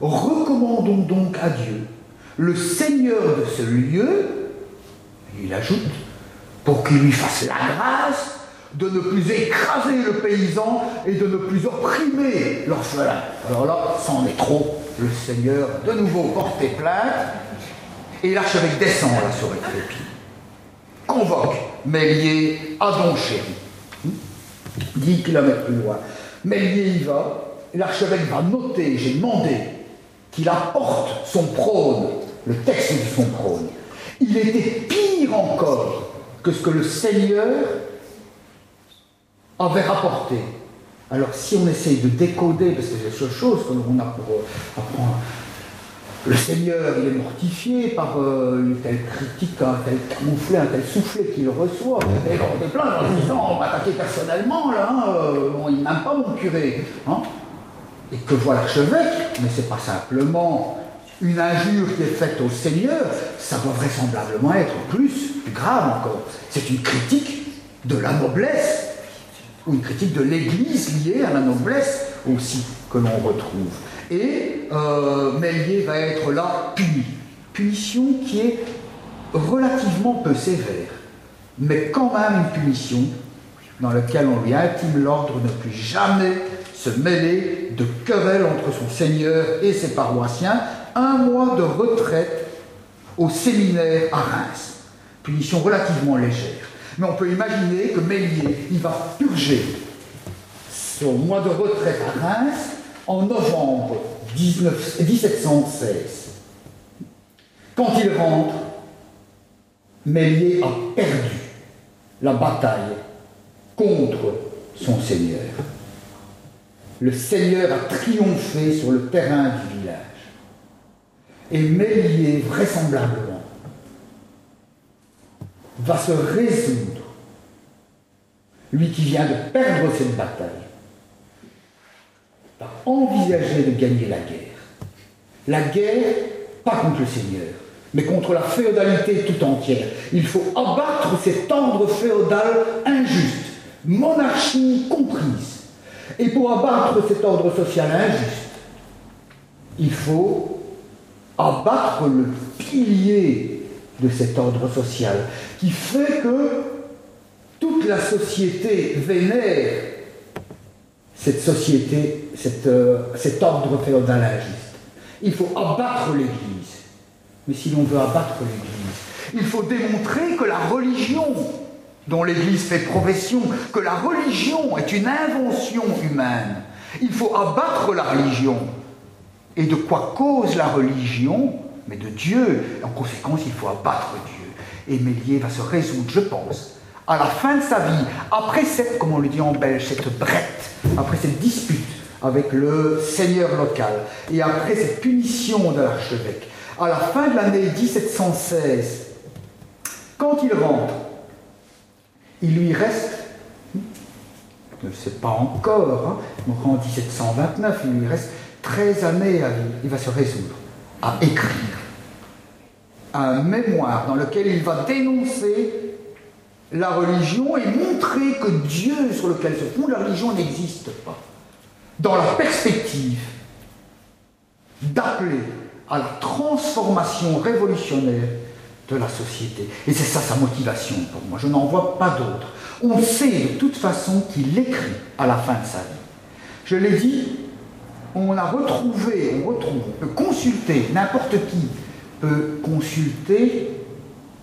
recommandons donc à Dieu le seigneur de ce lieu, il ajoute, pour qu'il lui fasse la grâce de ne plus écraser le paysan et de ne plus opprimer l'orphelin. Alors là, c'en est trop. Le Seigneur, de nouveau, portait plainte et l'archevêque descend là sur le crépi. Convoque Mélier à Donchéry. 10 km plus loin. Mélier y va, l'archevêque va noter, j'ai demandé qu'il apporte son prône le texte de son prône. Il était pire encore que ce que le Seigneur avait rapporté. Alors si on essaye de décoder, parce que c'est la seule chose qu'on a pour euh, apprendre, le Seigneur, il est mortifié par euh, une telle critique, un tel camouflet, un tel soufflet qu'il reçoit. Et on est plein en disant, on va attaquer personnellement, là, hein, euh, il n'aime pas mon curé. Hein. Et que voit l'archevêque, mais c'est pas simplement une injure qui est faite au Seigneur, ça doit vraisemblablement être plus, grave encore. C'est une critique de la noblesse, ou une critique de l'Église liée à la noblesse aussi que l'on retrouve. Et euh, va être là puni. Punition qui est relativement peu sévère, mais quand même une punition dans laquelle on lui intime l'ordre de ne plus jamais se mêler de querelles entre son Seigneur et ses paroissiens, un mois de retraite au séminaire à Reims. Punition relativement légère. Mais on peut imaginer que Mélier, il va purger son mois de retraite à Reims en novembre 1716. Quand il rentre, Mélier a perdu la bataille contre son Seigneur. Le Seigneur a triomphé sur le terrain du village. Et Mélier, vraisemblablement, va se résoudre, lui qui vient de perdre cette bataille, va envisager de gagner la guerre. La guerre, pas contre le Seigneur, mais contre la féodalité tout entière. Il faut abattre cet ordre féodal injuste, monarchie comprise. Et pour abattre cet ordre social injuste, il faut abattre le pilier de cet ordre social, qui fait que toute la société vénère cette société, euh, cet ordre féodal injuste. Il faut abattre l'Église. Mais si l'on veut abattre l'Église, il faut démontrer que la religion dont l'Église fait profession, que la religion est une invention humaine. Il faut abattre la religion. Et de quoi cause la religion? Mais de Dieu. En conséquence, il faut abattre Dieu. Et Mélier va se résoudre, je pense, à la fin de sa vie, après cette, comme on le dit en belge, cette brette, après cette dispute avec le seigneur local, et après cette punition de l'archevêque, à la fin de l'année 1716, quand il rentre, il lui reste, je ne sais pas encore, hein, en 1729, il lui reste 13 années à vivre. Il va se résoudre à écrire un mémoire dans lequel il va dénoncer la religion et montrer que Dieu sur lequel se fonde la religion n'existe pas. Dans la perspective d'appeler à la transformation révolutionnaire de la société. Et c'est ça sa motivation pour moi. Je n'en vois pas d'autre. On sait de toute façon qu'il écrit à la fin de sa vie. Je l'ai dit, on a retrouvé, on retrouve, peut consulter, n'importe qui peut consulter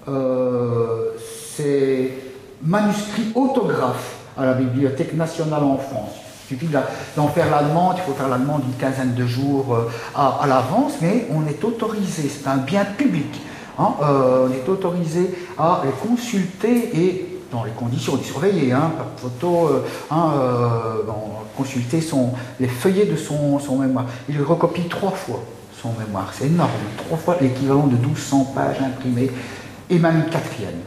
euh, ces manuscrits autographes à la Bibliothèque nationale en France. Il suffit d'en faire la demande, il faut faire la demande une quinzaine de jours euh, à, l'avance, mais on est autorisé, c'est un bien public. Hein, euh, on est autorisé à les consulter et dans les conditions, on est surveillé, hein, par photo, euh, hein, consulter son, les feuillets de son, son mémoire. Il recopie trois fois son mémoire, c'est énorme, trois fois l'équivalent de 1200 pages imprimées, et même une quatrième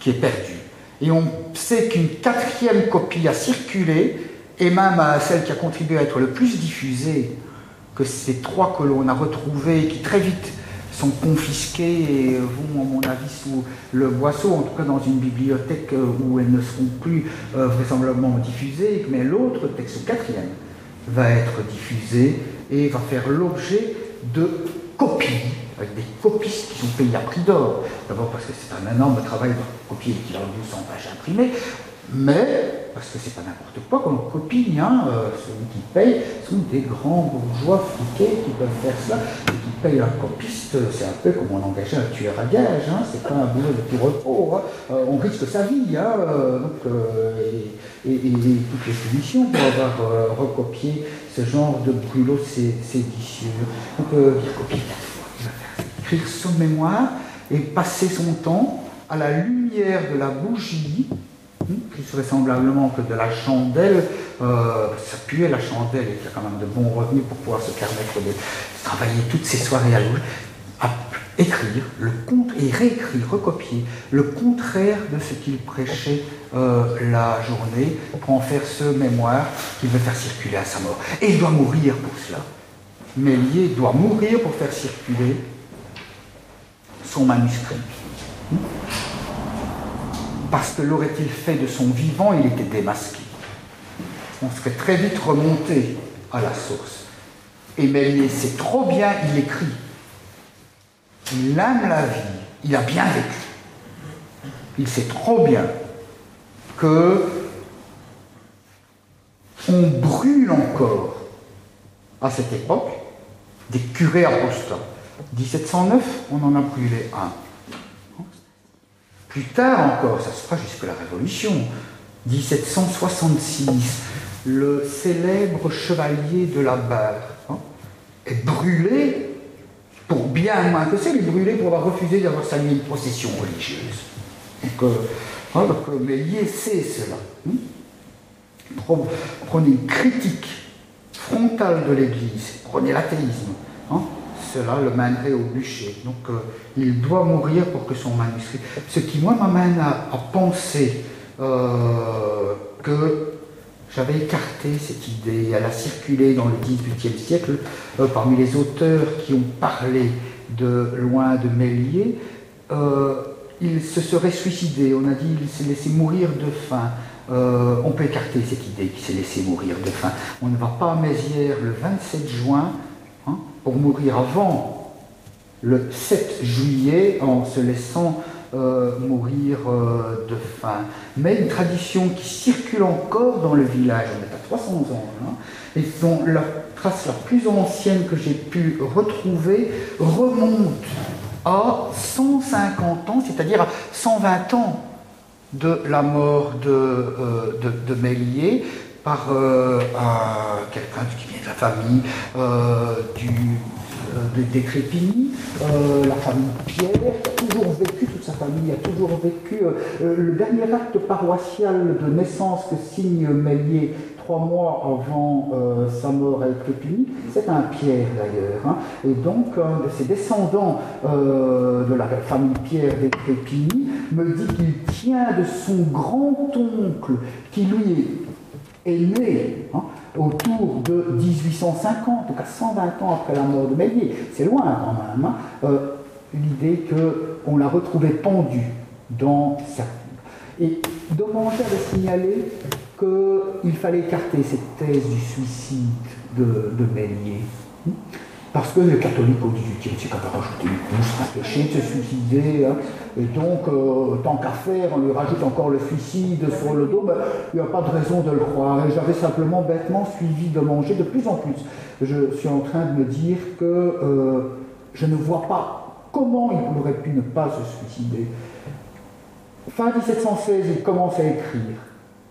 qui est perdue. Et on sait qu'une quatrième copie a circulé, et même celle qui a contribué à être le plus diffusée, que ces trois que l'on a retrouvées, qui très vite sont confisquées et vont, à mon avis, sous le boisseau, en tout cas dans une bibliothèque où elles ne seront plus euh, vraisemblablement diffusées, mais l'autre texte quatrième va être diffusé et va faire l'objet de copies avec des copistes qui sont payés à prix d'or. D'abord parce que c'est un énorme travail de copier l'équivalent de 200 pages imprimées, mais parce que c'est pas n'importe quoi qu'on copie, hein, euh, ceux qui payent sont des grands bourgeois fliqués qui peuvent faire ça, et qui payent un copiste, c'est un peu comme on engageait un tueur à gage, hein, c'est pas un boulot de tout repos, hein. euh, on risque sa vie, hein, euh, donc, et, et, toutes les solutions pour avoir recopié ce genre de brûlot séditieux. Donc il copie écrire son mémoire et passer son temps à la lumière de la bougie, vraisemblablement que de la chandelle, euh, ça puait la chandelle il a quand même de bons revenus pour pouvoir se permettre de travailler toutes ces soirées à l'ouge, à écrire le et réécrire, recopier le contraire de ce qu'il prêchait euh, la journée pour en faire ce mémoire qu'il veut faire circuler à sa mort. Et il doit mourir pour cela. Mélier doit mourir pour faire circuler son manuscrit. Parce que l'aurait-il fait de son vivant, il était démasqué. On serait très vite remonté à la source. Et Méliès sait trop bien, il écrit. Il aime la vie, il a bien vécu. Il sait trop bien que on brûle encore à cette époque des curés apostats. 1709, on en a brûlé un. Plus tard encore, ça se fera jusque la Révolution, 1766, le célèbre chevalier de la barre hein, est brûlé pour bien moins que ça, il est brûlé pour avoir refusé d'avoir salué une procession religieuse. Donc, euh, hein, donc sait cela. Hein. Prenez une critique frontal de l'Église, prenez l'athéisme, hein, cela le mènerait au bûcher. Donc euh, il doit mourir pour que son manuscrit. Ce qui, moi, m'amène à, penser euh, que j'avais écarté cette idée, elle a circulé dans le XVIIIe siècle euh, parmi les auteurs qui ont parlé de loin de Méliès. il se serait suicidé, on a dit il s'est laissé mourir de faim. on peut écarter cette idée qu'il s'est laissé mourir de faim. On ne va pas à Mézières le 27 juin pour mourir avant le 7 juillet en se laissant euh, mourir euh, de faim. Mais une tradition qui circule encore dans le village, on est à 300 ans, hein, et dont la trace la plus ancienne que j'ai pu retrouver remonte à 150 ans, c'est-à-dire à 120 ans de la mort de, euh, de, de par euh, quelqu'un qui vient de la famille euh, du, euh, des Crépigny, la famille Pierre, qui a toujours vécu, toute sa famille a toujours vécu. le dernier acte paroissial de naissance que signe Mélier trois mois avant sa mort à Crépigny, c'est un Pierre d'ailleurs. Hein. Et donc, un de ses descendants de la famille Pierre Crépigny me dit qu'il tient de son grand-oncle, qui lui est est né hein, autour de 1850, en tout cas 120 ans après la mort de Méliès. C'est loin quand même. Hein, euh, L'idée qu'on l'a retrouvé pendu dans sa Et Domanger avait signalé qu'il fallait écarter cette thèse du suicide de, de Méliès. Parce que les catholiques au XVIIIe siècle avaient rajouté une couche, péché de se suicider. Hein. et donc, euh, tant qu'à faire, on lui rajoute encore le suicide sur le dos. Ben, il n'y a pas de raison de le croire. Et j'avais simplement bêtement suivi de manger de plus en plus. Je suis en train de me dire que euh, je ne vois pas comment il aurait pu ne pas se suicider. Fin 1716, il commence à écrire.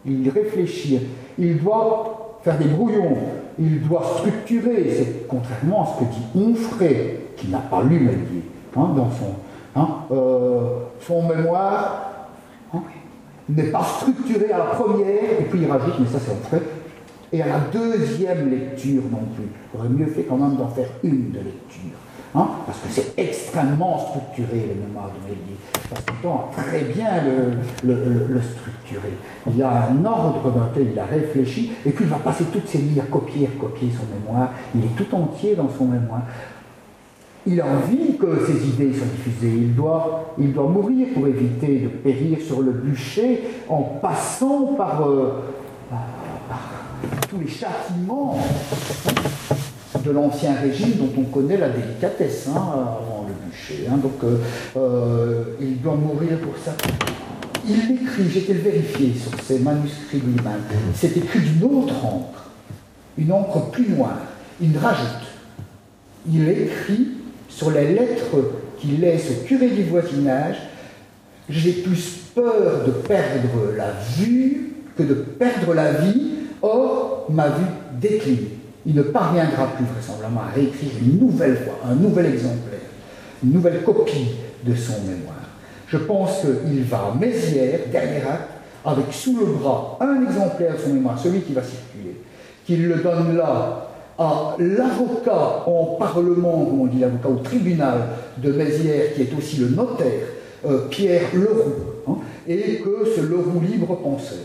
Il réfléchit. Il doit faire des brouillons il doit structurer, c'est contrairement à ce que dit Onfray, qui n'a pas lu Méliès, hein, dans son, hein, euh, mémoire, hein, n'est pas structuré à la première, et puis il rajoute, mais ça c'est Onfray, et à la deuxième lecture non plus. Il aurait mieux fait quand même d'en faire une de lecture. Hein, parce que c'est extrêmement structuré le mémoire de Méliès, parce qu'il tend très bien le, structurer. Il a un ordre dans lequel il a réfléchi, et puis il va passer toutes ses lignes à copier, copier son mémoire. Il est tout entier dans son mémoire. Il a envie que ses idées soient diffusées. Il doit, il doit mourir pour éviter de périr sur le bûcher en passant par, euh, tous les châtiments de l'ancien régime dont on connaît la délicatesse hein, avant le bûcher. Hein. donc euh, euh, il doit mourir pour ça. Il écrit, j'ai été le sur ses manuscrits lui-même, c'est écrit d'une autre encre, une encre plus noire. Il rajoute, il écrit sur les lettres qu'il laisse au curé du voisinage, j'ai plus peur de perdre la vue que de perdre la vie, or ma vue décline il ne parviendra plus vraisemblablement à réécrire une nouvelle fois, un nouvel exemplaire, une nouvelle copie de son mémoire. Je pense qu'il va à Mézières, dernier acte, avec sous le bras un exemplaire de son mémoire, celui qui va circuler, qu'il le donne là à l'avocat en parlement, comme on dit l'avocat au tribunal de Mézières, qui est aussi le notaire, euh, Pierre Leroux, hein, et que ce Leroux libre penseur.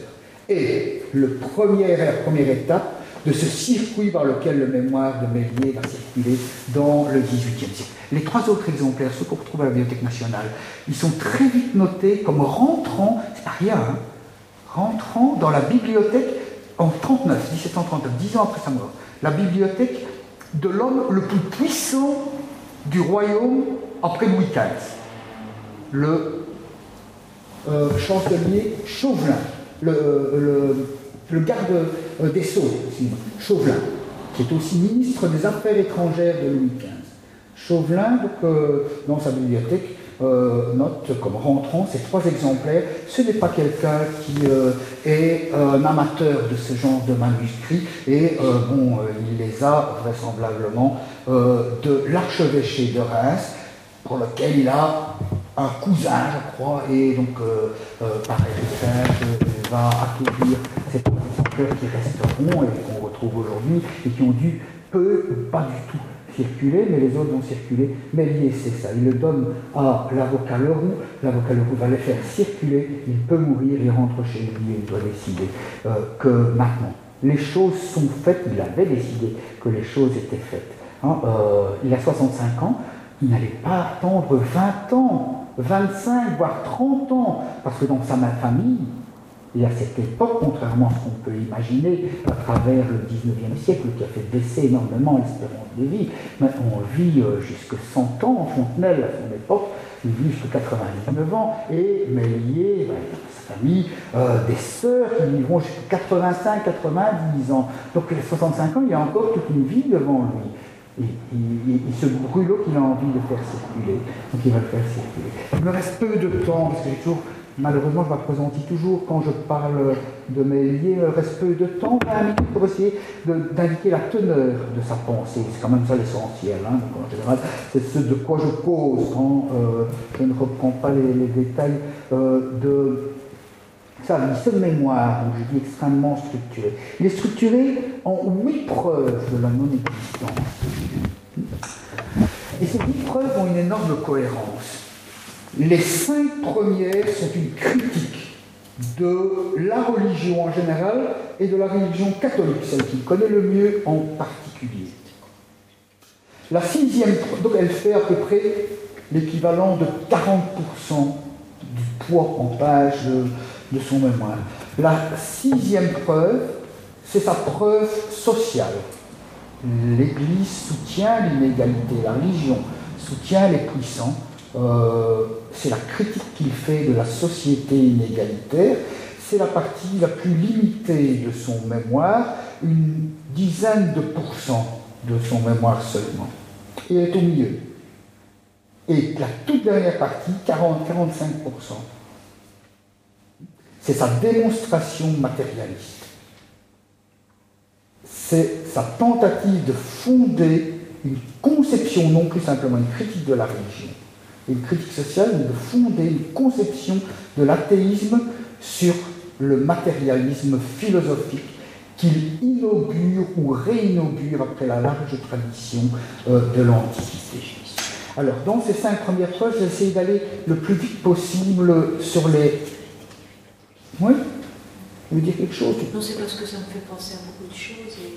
Et le premier, la première étape, de ce circuit par lequel le mémoire de Méliès va circuler dans le XVIIIe siècle. Les trois autres exemplaires, ceux qu'on retrouve à la Bibliothèque nationale, ils sont très vite notés comme rentrant, c'est pas rien, hein, rentrant dans la bibliothèque en 39, 1739, dix ans après sa mort, la bibliothèque de l'homme le plus puissant du royaume après Louis XV, le euh, chancelier Chauvelin, le, le garde euh, des Sceaux, Chauvelin, qui est aussi ministre des Affaires étrangères de Louis XV. Chauvelin, donc, euh, dans sa bibliothèque, euh, note comme rentrant ces trois exemplaires. Ce n'est pas quelqu'un qui est un amateur de ce genre de manuscrits, et bon, il les a vraisemblablement de l'archevêché de Reims, pour lequel il a un cousin, je crois, et donc par héritage va accueillir ces qui resteront et qu'on retrouve aujourd'hui, et qui ont dû peu ou pas du tout circuler, mais les autres vont circuler. Méliès, c'est ça. Il le donne à l'avocat Leroux. L'avocat Leroux va les faire circuler. Il peut mourir, il rentre chez lui et il doit décider euh, que maintenant, les choses sont faites. Il avait décidé que les choses étaient faites. Hein, euh, il a 65 ans. Il n'allait pas attendre 20 ans, 25, voire 30 ans, parce que dans sa famille, et à cette époque, contrairement à ce qu'on peut imaginer à travers le 19e siècle, qui a fait baisser énormément l'espérance de vie, on vit euh, jusqu'à 100 ans en Fontenelle à son époque, il vit jusqu'à 99 ans, et Mélier, ben, sa famille, euh, des sœurs qui vivront jusqu'à 85, 90 ans. Donc les 65 ans, il y a encore toute une vie devant lui. Et, ce brûlot qu'il a envie de faire circuler. Donc il va le faire circuler. Il me reste peu de temps, parce que j'ai toujours Malheureusement, je m'apprésente toujours quand je parle de Méliès, il reste peu de temps, 20 minutes pour essayer d'indiquer la teneur de sa pensée. C'est quand même ça l'essentiel. Hein. en général, c'est ce de quoi je cause quand euh, je ne reprends pas les, détails euh, de de mémoire, je dis extrêmement structuré. Il est structuré en huit preuves de la non-existence. Et ces huit preuves ont une énorme cohérence. Les cinq premières sont une critique de la religion en général et de la religion catholique, celle qu'il connaît le mieux en particulier. La sixième, donc elle fait à peu près l'équivalent de 40% du poids en page de, son mémoire. La sixième preuve, c'est sa preuve sociale. L'Église soutient l'inégalité, la religion soutient les puissants, euh, c'est la critique qu'il fait de la société inégalitaire. C'est la partie la plus limitée de son mémoire, une dizaine de pourcents de son mémoire seulement. Et est au milieu. Et la toute dernière partie, 40-45%, c'est sa démonstration matérialiste. C'est sa tentative de fonder une conception, non plus simplement une critique de la religion, une critique sociale, mais de fonder une conception de l'athéisme sur le matérialisme philosophique qu'il inaugure ou réinaugure après la large tradition euh, de l'Antiquité. Alors, dans ces cinq premières preuves, j'ai essayé d'aller le plus vite possible sur les... Oui? Vous voulez dire quelque chose? Non, c'est parce que ça me fait penser à beaucoup de choses et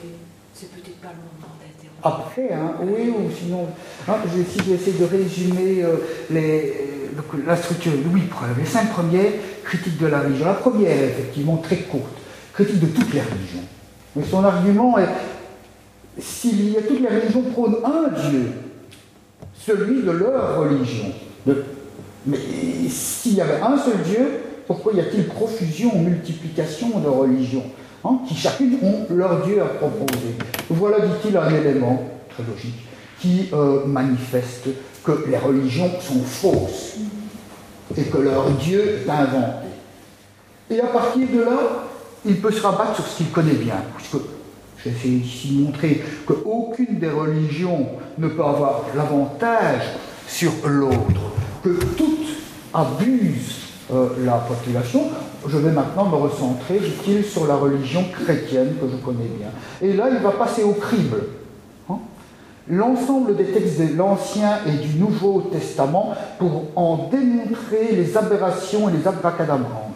c'est peut-être pas le moment après, hein, oui, ou sinon, hein, je vais essayer de résumer euh, les, la structure les cinq premières, critique de la religion. La première effectivement très courte, critique de toutes les religions. Mais son argument est, s'il y a toutes les religions prônent un Dieu, celui de leur religion. mais s'il y avait un seul Dieu, pourquoi y a-t-il profusion, multiplication de religions Hein, qui chacune ont leur Dieu à proposer? Voilà, dit-il, un élément très logique qui euh, manifeste que les religions sont fausses et que leur Dieu est inventé. Et à partir de là, il peut se rabattre sur ce qu'il connaît bien, puisque j'essaie ici de montrer qu'aucune des religions ne peut avoir l'avantage sur l'autre, que toutes abusent euh, la population. Je vais maintenant me recentrer, dit-il, sur la religion chrétienne que je connais bien. Et là, il va passer au crible. Hein. L'ensemble des textes de l'Ancien et du Nouveau Testament pour en démontrer les aberrations et les abracadabrances.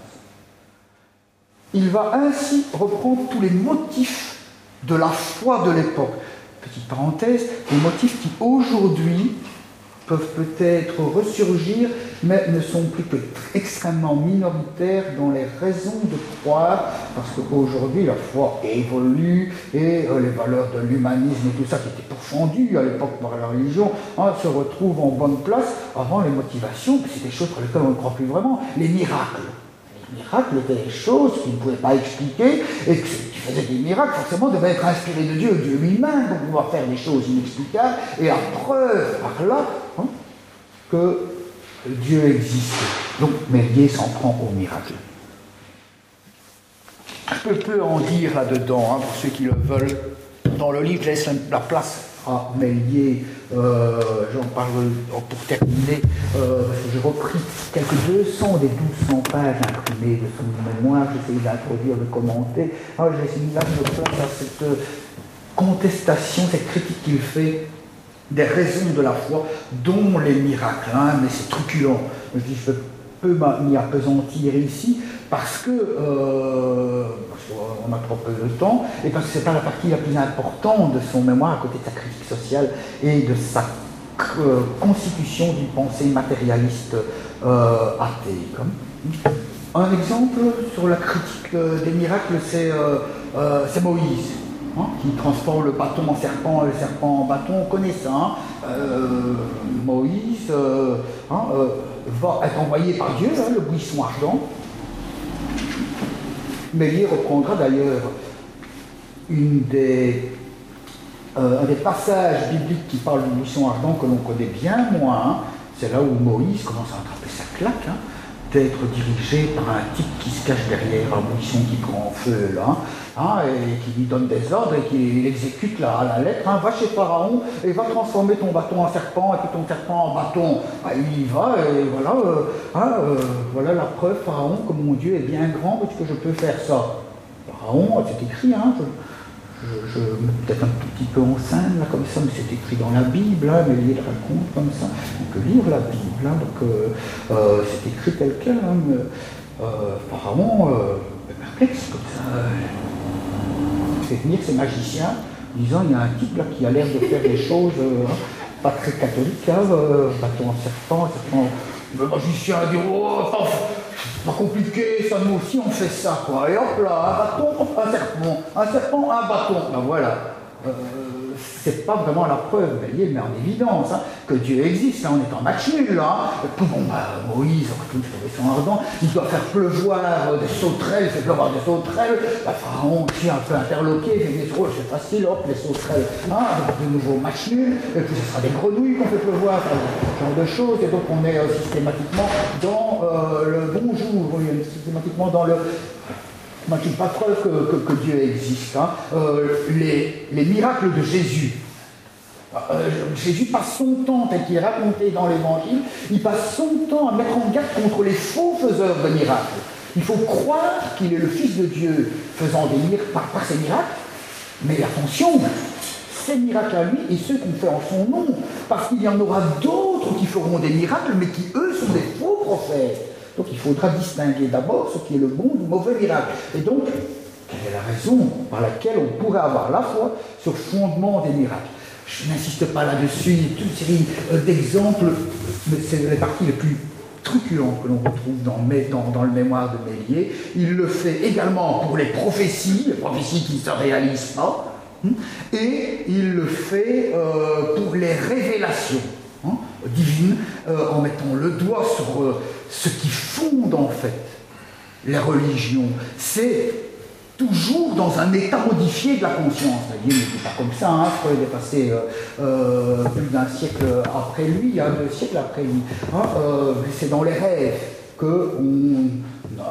Il va ainsi reprendre tous les motifs de la foi de l'époque. Petite parenthèse, les motifs qui aujourd'hui peuvent peut-être ressurgir, mais ne sont plus que extrêmement minoritaires dans les raisons de croire, parce qu'aujourd'hui la foi évolue et euh, les valeurs de l'humanisme et tout ça qui était pourfendu à l'époque par la religion hein, se retrouvent en bonne place. Avant les motivations, c'est des choses pour lesquelles on ne croit plus vraiment, les miracles. Les miracles étaient des choses qu'il ne pouvait pas expliquer et qui faisaient des miracles, forcément, devaient être inspirés de Dieu, Dieu lui-même, pour pouvoir faire des choses inexplicables. Et à preuve par là que Dieu existait. Donc Merguet s'en prend au miracle. Je peux peu en dire là-dedans, hein, pour ceux qui le veulent. Dans le livre, je laisse la place à Mélier. Euh, j'en parle pour terminer. Euh, j'ai repris quelques 200 des 1200 pages imprimées de son mémoire. J'ai essayé d'introduire, de commenter. Ah, j'ai essayé de place à cette contestation, cette critique qu'il fait des raisons de la foi, dont les miracles. Hein, mais c'est truculent. Je dis, je peux m'y apesantir ici parce que euh, on a trop peu de temps et parce que c'est pas la partie la plus importante de son mémoire à côté de sa critique sociale et de sa euh, constitution d'une pensée matérialiste euh, athée. Un exemple sur la critique des miracles, c'est Moïse. Hein, qui transforme le bâton en serpent le serpent en bâton, on connaît ça. Hein. Moïse hein, va être envoyé par Dieu, le buisson ardent, Mélier reprendra d'ailleurs une des, euh, un des passages bibliques qui parle du buisson ardent que l'on connaît bien moins. C'est là où Moïse commence à attraper sa claque, d'être dirigé par un type qui se cache derrière un buisson qui prend feu là. Hein, et qui lui donne des ordres et qui l'exécute à la lettre. Hein, va chez Pharaon et va transformer ton bâton en serpent et puis ton serpent en bâton. Ah, il y va et voilà, euh, hein, euh, voilà la preuve, Pharaon, que mon Dieu est bien grand puisque je peux faire ça? Pharaon, c'est écrit, je, mets peut-être un tout petit peu en scène, là, comme ça, mais c'est écrit dans la Bible, mais il raconte comme ça. On peut lire la Bible, donc euh, c'est écrit tel quel. Pharaon, perplexe comme ça fait venir ces magiciens, disant il y a un type là qui a l'air de faire des choses euh, hein, pas très catholiques, hein, euh, bâton en serpent, serpent. Le magicien a dit oh, pas compliqué, ça nous aussi on fait ça quoi. Et hop là, un bâton, un serpent, un serpent, un bâton. Ben voilà. Euh, c'est pas vraiment la preuve, mais il met en évidence hein, que Dieu existe. Hein, on est en match nul là. Tout bon, bah, Moïse, son ardent, il doit faire pleuvoir des sauterelles, fait pleuvoir des sauterelles. La Pharaon qui est un peu interloqué, il des trop, c'est facile, hop, les sauterelles. Hein, de nouveau match nul. Et puis ce sera des grenouilles qu'on fait pleuvoir, ce genre de choses. Et donc on est euh, systématiquement dans euh, le bonjour, systématiquement dans le moi, je pas preuve que, Dieu existe. Hein. Euh, les, miracles de Jésus. Euh, Jésus passe son temps, tel qu'il est raconté dans l'Évangile, il passe son temps à mettre en garde contre les faux faiseurs de miracles. Il faut croire qu'il est le Fils de Dieu faisant des miracles par, par ses miracles, mais attention, ces miracles à lui et ceux qu'on fait en son nom, parce qu'il y en aura d'autres qui feront des miracles, mais qui eux sont des faux prophètes. Donc il faudra distinguer d'abord ce qui est le bon du mauvais miracle. Et donc, quelle est la raison par laquelle on pourrait avoir la foi sur fondement des miracles? Je n'insiste pas là-dessus, il y a toute série euh, d'exemples, mais c'est les parties les plus truculentes que l'on retrouve dans, le mémoire de Mélier. Il le fait également pour les prophéties, les prophéties qui ne se réalisent pas, hein, et il le fait euh, pour les révélations. Hein, divines, euh, en mettant le doigt sur ce qui fonde en fait les religions, c'est toujours dans un état modifié de la conscience. Il n'était pas comme ça, hein, Freud est passé euh, euh, plus d'un siècle après lui, hein, deux siècles après lui. Hein, euh, c'est dans les rêves que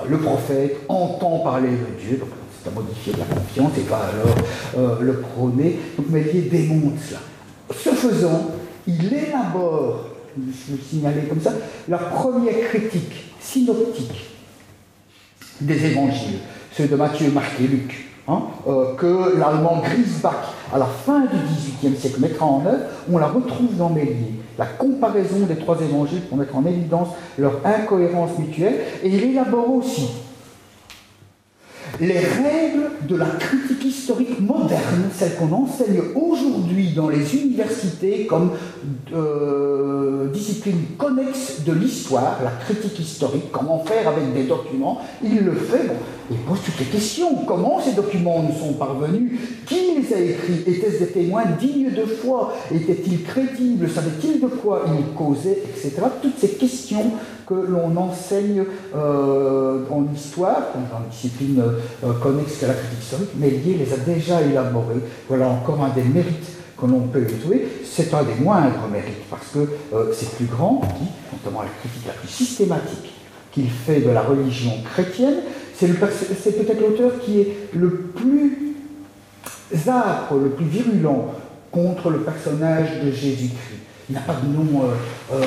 le prophète entend parler de Dieu, donc c'est à modifier de la conscience et pas alors le prôner. Donc Mélier démonte cela. Ce faisant, il élabore je le signaler comme ça, la première critique synoptique des évangiles, ceux de Matthieu, Marc et Luc, hein, euh, que l'allemand Griesbach, à la fin du XVIIIe siècle, mettra en œuvre, on la retrouve dans Mélier. La comparaison des trois évangiles pour mettre en évidence leur incohérence mutuelle, et il élabore aussi les règles de la critique historique moderne, celles qu'on enseigne aujourd'hui dans les universités comme euh, discipline connexe de l'histoire, la critique historique, comment faire avec des documents, il le fait, il pose toutes les questions. Comment ces documents nous sont parvenus? Qui les a écrits? Étaient-ce des témoins dignes de foi? Étaient-ils crédibles? Savaient-ils de quoi ils causaient Etc. Toutes ces questions que l'on enseigne euh, en histoire, dans la discipline euh, connexe à la critique historique, Mélier les a déjà élaborés. Voilà encore un des mérites que l'on peut trouver. C'est un des moindres mérites, parce que euh, c'est plus grand, notamment la critique la plus systématique qu'il fait de la religion chrétienne, c'est peut-être l'auteur qui est le plus âpre, le plus virulent contre le personnage de Jésus-Christ. Il n'y a pas de nom euh, euh,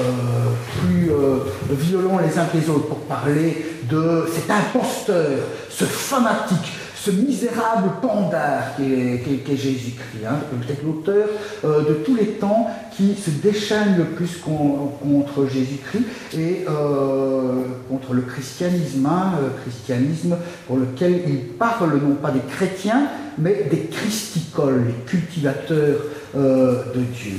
plus euh, violent les uns que les autres pour parler de cet imposteur, ce fanatique, ce misérable pandard qu'est Jésus-Christ, hein, peut-être l'auteur euh, de tous les temps qui se déchaîne le plus contre Jésus-Christ et contre le christianisme, hein, christianisme pour lequel il parle non pas des chrétiens, mais des christicoles, les cultivateurs de Dieu.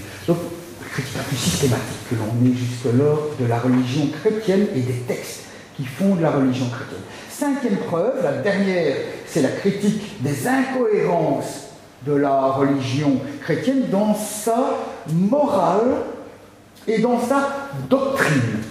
Critique la plus systématique que l'on ait jusque-lors de la religion chrétienne et des textes qui font de la religion chrétienne. Cinquième preuve, la dernière, c'est la critique des incohérences de la religion chrétienne dans sa morale et dans sa doctrine.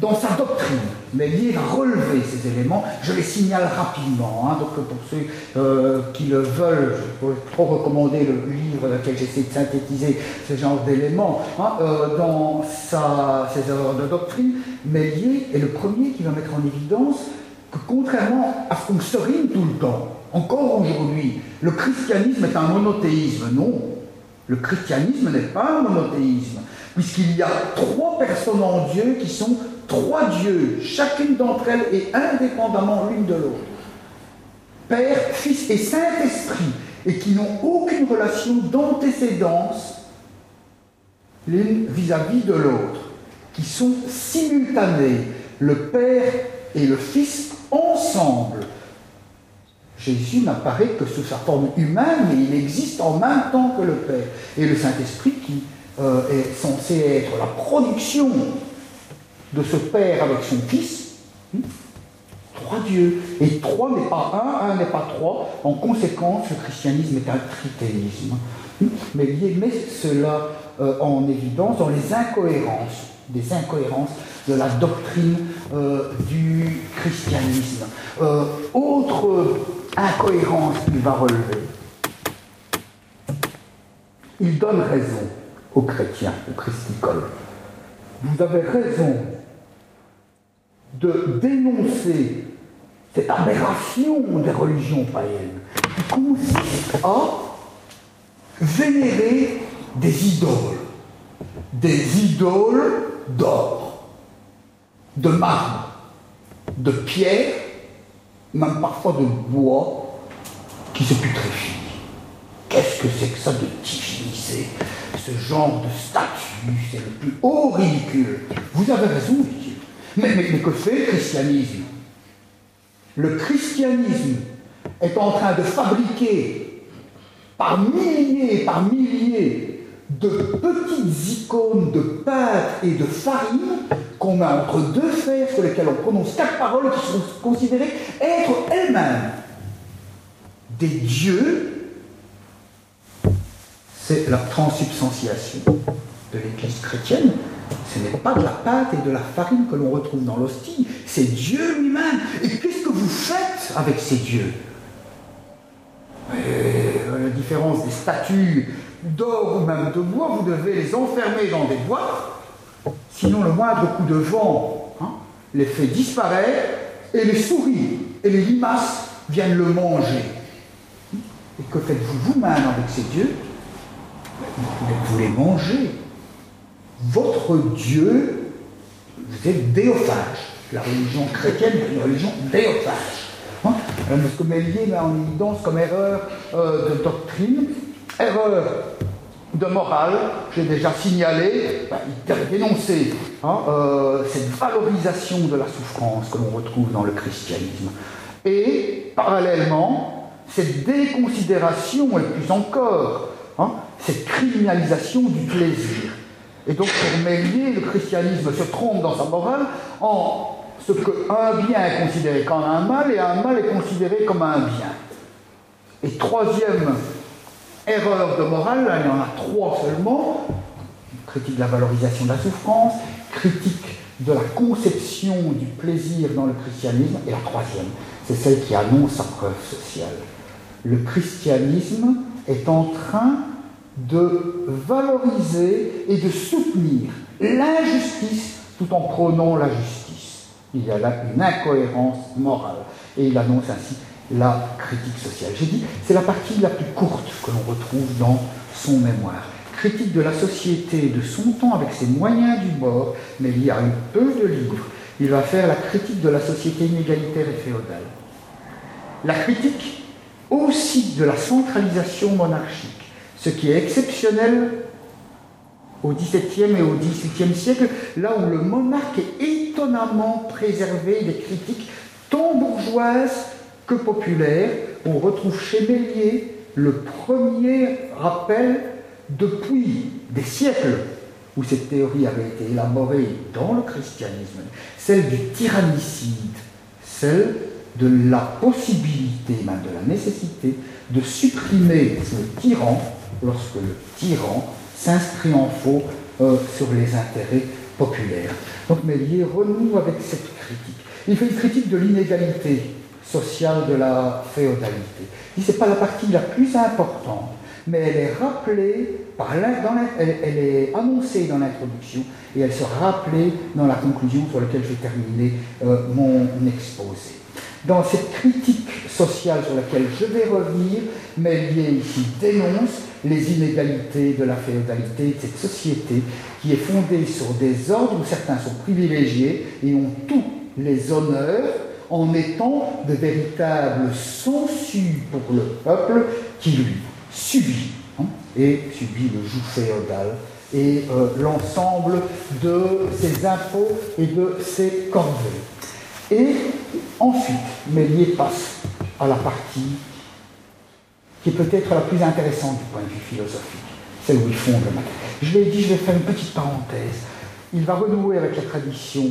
Dans sa doctrine, mais va relever ces éléments, je les signale rapidement. Hein. donc pour ceux euh, qui le veulent, je pourrais trop recommander le livre dans lequel j'essaie de synthétiser ce genre d'éléments. Hein. Euh, dans ses erreurs de doctrine, Mélier est le premier qui va mettre en évidence que contrairement à ce qu'on serine tout le temps, encore aujourd'hui, le christianisme est un monothéisme. Non, le christianisme n'est pas un monothéisme, puisqu'il y a trois personnes en Dieu qui sont trois dieux, chacune d'entre elles est indépendamment l'une de l'autre. Père, Fils et Saint-Esprit, et qui n'ont aucune relation d'antécédence l'une vis-à-vis de l'autre, qui sont simultanés. Le Père et le Fils ensemble. Jésus n'apparaît que sous sa forme humaine, mais il existe en même temps que le Père. Et le Saint-Esprit, qui euh, est censé être la production de ce Père avec son Fils, hmm, trois dieux. Et trois n'est pas un, un n'est pas trois. En conséquence, le christianisme est un trithéisme. Hmm, mais il met cela euh, en évidence dans les incohérences, des incohérences de la doctrine euh, du christianisme. Euh, autre incohérence qu'il va relever, il donne raison aux chrétiens, aux christicoles. Vous avez raison de dénoncer cette aberration des religions païennes qui consiste à vénérer des idoles, des idoles d'or de marbre, de pierre, même parfois de bois, qui se putréfie. Qu'est-ce que c'est que ça de diviniser ce genre de statut C'est le plus haut ridicule. Vous avez raison, dit Mais, que fait le christianisme? Le christianisme est en train de fabriquer par milliers et par milliers de petites icônes de pâte et de farine qu'on met entre deux fers sur lesquels on prononce quatre paroles qui sont considérées être elles-mêmes des dieux, c'est la transubstantiation de l'Église chrétienne. Ce n'est pas de la pâte et de la farine que l'on retrouve dans l'hostie, c'est Dieu lui-même. Et qu'est-ce que vous faites avec ces dieux? Euh, La différence des statues d'or ou même de bois, vous devez les enfermer dans des boîtes Sinon, le moindre coup de vent hein, les fait disparaître et les souris et les limaces viennent le manger. Et que faites-vous vous-même avec ces dieux? Vous les mangez. Votre Dieu, vous êtes déophage. La religion chrétienne est une religion déophage. Hein? Met en évidence comme erreur euh, de doctrine, erreur de morale, j'ai déjà signalé, a dénoncé hein, euh, cette valorisation de la souffrance que l'on retrouve dans le christianisme. Et parallèlement, cette déconsidération, et plus encore, hein, cette criminalisation du plaisir. Et donc pour Mélier, le christianisme se trompe dans sa morale en ce qu'un bien est considéré comme un mal et un mal est considéré comme un bien. Et troisième erreur de morale, il y en a trois seulement. Critique de la valorisation de la souffrance, critique de la conception du plaisir dans le christianisme, et la troisième, c'est celle qui annonce sa preuve sociale. Le christianisme est en train de valoriser et de soutenir l'injustice tout en prônant la justice. Il y a là une incohérence morale. Et il annonce ainsi la critique sociale. J'ai dit, c'est la partie la plus courte que l'on retrouve dans son mémoire. Critique de la société de son temps avec ses moyens du bord, mais il y a eu peu de livres. Il va faire la critique de la société inégalitaire et féodale. La critique aussi de la centralisation monarchique, ce qui est exceptionnel au XVIIe et au XVIIIe siècle, là où le monarque est étonnamment préservé des critiques tant bourgeoises que populaires. On retrouve chez Bélier le premier rappel depuis des siècles où cette théorie avait été élaborée dans le christianisme, celle du tyrannicide, celle de la possibilité, même de la nécessité, de supprimer le tyran lorsque le tyran s'inscrit en faux euh, sur les intérêts populaires. Donc Méliès renoue avec cette critique. Il fait une critique de l'inégalité sociale de la féodalité. Dit c'est pas la partie la plus importante, mais elle est rappelée, dans elle, est annoncée dans l'introduction et elle sera rappelée dans la conclusion sur laquelle je vais terminer euh, mon exposé. Dans cette critique sociale sur laquelle je vais revenir, Méliès ici dénonce les inégalités de la féodalité, de cette société qui est fondée sur des ordres où certains sont privilégiés et ont tous les honneurs en étant de véritables sangsues pour le peuple qui lui subit hein, et subit le joug féodal et euh, l'ensemble de ses impôts et de ses corvées. Et ensuite, Méliès passe à la partie qui est peut-être la plus intéressante du point de vue philosophique, celle où il fonde le matériel. Je l'ai dit, je vais faire une petite parenthèse. Il va renouer avec la tradition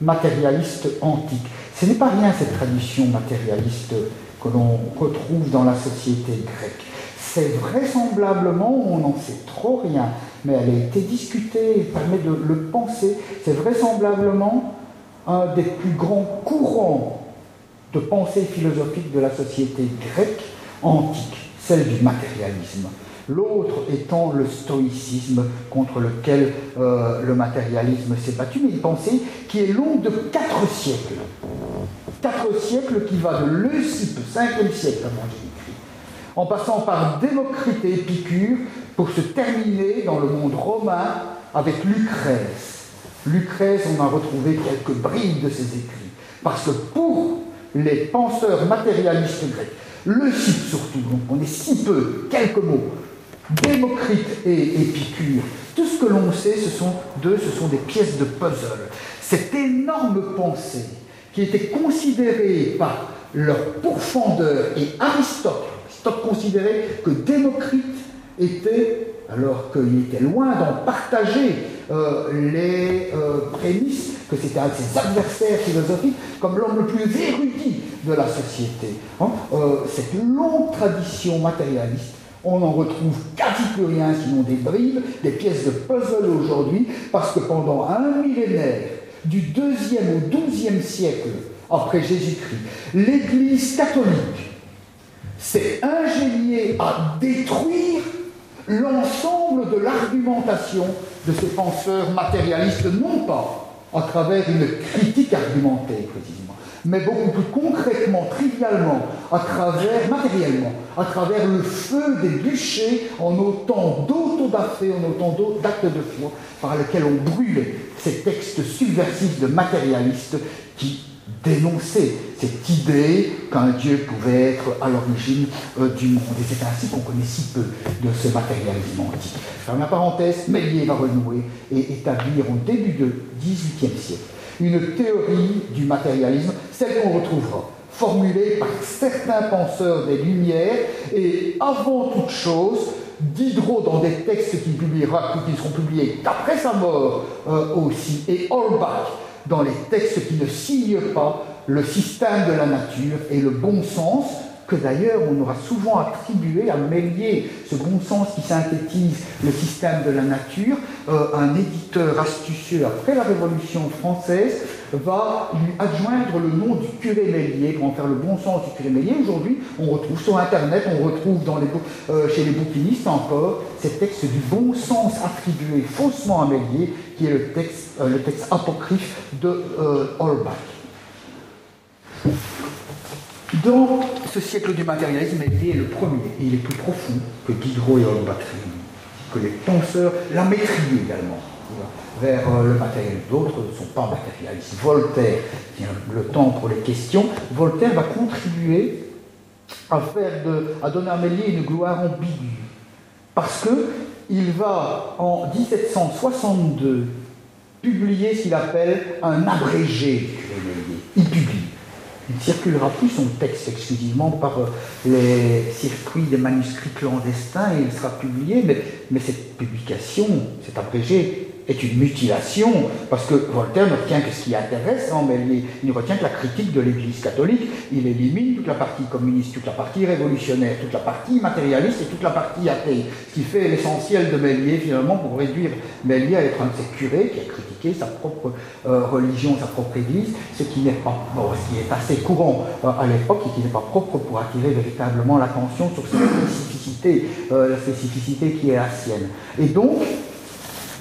matérialiste antique. Ce n'est pas rien cette tradition matérialiste que l'on retrouve dans la société grecque. C'est vraisemblablement, on n'en sait trop rien, mais elle a été discutée, elle permet de le penser, c'est vraisemblablement un des plus grands courants de pensée philosophique de la société grecque antique, celle du matérialisme. L'autre étant le stoïcisme contre lequel euh, le matérialisme s'est battu, mais une pensée qui est longue de quatre siècles. Quatre siècles qui va de Leucippe, 5e siècle avant Jésus-Christ, en passant par Démocrite et Épicure, pour se terminer dans le monde romain avec Lucrèce. Lucrèce, on a retrouvé quelques bribes de ses écrits, parce que pour les penseurs matérialistes grecs, le site surtout, donc on est si peu, quelques mots, Démocrite et Épicure, tout ce que l'on sait, ce sont deux, ce sont des pièces de puzzle. Cette énorme pensée qui était considérée par leur pourfendeur et Aristote, Aristote considérait que Démocrite était, alors qu'il était loin d'en partager euh, les euh, prémices, que c'était un de ses adversaires philosophiques, comme l'homme le plus érudit de la société. Hein. Euh, cette longue tradition matérialiste, on n'en retrouve quasi plus rien, sinon des bribes, des pièces de puzzle aujourd'hui, parce que pendant un millénaire, du 2e au 12e siècle après Jésus-Christ, l'Église catholique s'est ingéniée à détruire l'ensemble de l'argumentation de ces penseurs matérialistes, non pas à travers une critique argumentée précisément, mais beaucoup plus concrètement, trivialement, à travers, matériellement, à travers le feu des bûchers en autant d'autodafés, en autant d'actes de foi par lesquels on brûlait ces textes subversifs de matérialistes qui dénoncer cette idée qu'un Dieu pouvait être à l'origine euh, du monde. Et c'est ainsi qu'on connaît si peu de ce matérialisme antique. Je ferme la parenthèse, Méliès va renouer et établir au début du XVIIIe siècle une théorie du matérialisme, celle qu'on retrouvera formulée par certains penseurs des Lumières et avant toute chose, Diderot dans des textes qu'il publiera, qui seront publiés après sa mort euh, aussi, et Holbach dans les textes qui ne signent pas le système de la nature et le bon sens, que d'ailleurs on aura souvent attribué à Méliès, ce bon sens qui synthétise le système de la nature. Euh, un éditeur astucieux après la Révolution française va lui adjoindre le nom du curé Méliès pour en faire le bon sens du curé Méliès. Aujourd'hui, on retrouve sur Internet, on retrouve euh, chez les bouquinistes encore ces textes du bon sens attribué faussement à Méliès, qui est le texte, euh, le texte apocryphe de Holbach. Dans ce siècle du matérialisme, il est le premier, et il est plus profond que Diderot et Holbach, que les penseurs, la maîtrise également, vers euh, le matériel. D'autres ne sont pas matérialistes. Voltaire le temps pour les questions. Voltaire va contribuer à, faire de, donner à Méliès une gloire ambiguë. Parce qu'il va, en 1762, publier ce qu'il appelle un abrégé Il. Il ne circulera plus son texte exclusivement par euh, les circuits des manuscrits clandestins et il sera publié, mais, mais cette publication, cet abrégé, est une mutilation, parce que Voltaire ne retient que ce qui intéresse en Méliès, il ne retient que la critique de l'Église catholique, il élimine toute la partie communiste, toute la partie révolutionnaire, toute la partie matérialiste et toute la partie athée, ce qui fait l'essentiel de Méliès finalement pour réduire Méliès à être un de ces curés qui a critiqué sa propre euh, religion, sa propre Église, ce qui n'est pas, ce qui est assez courant euh, à l'époque et qui n'est pas propre pour attirer véritablement l'attention sur cette spécificité, euh, la spécificité qui est la sienne. Et donc,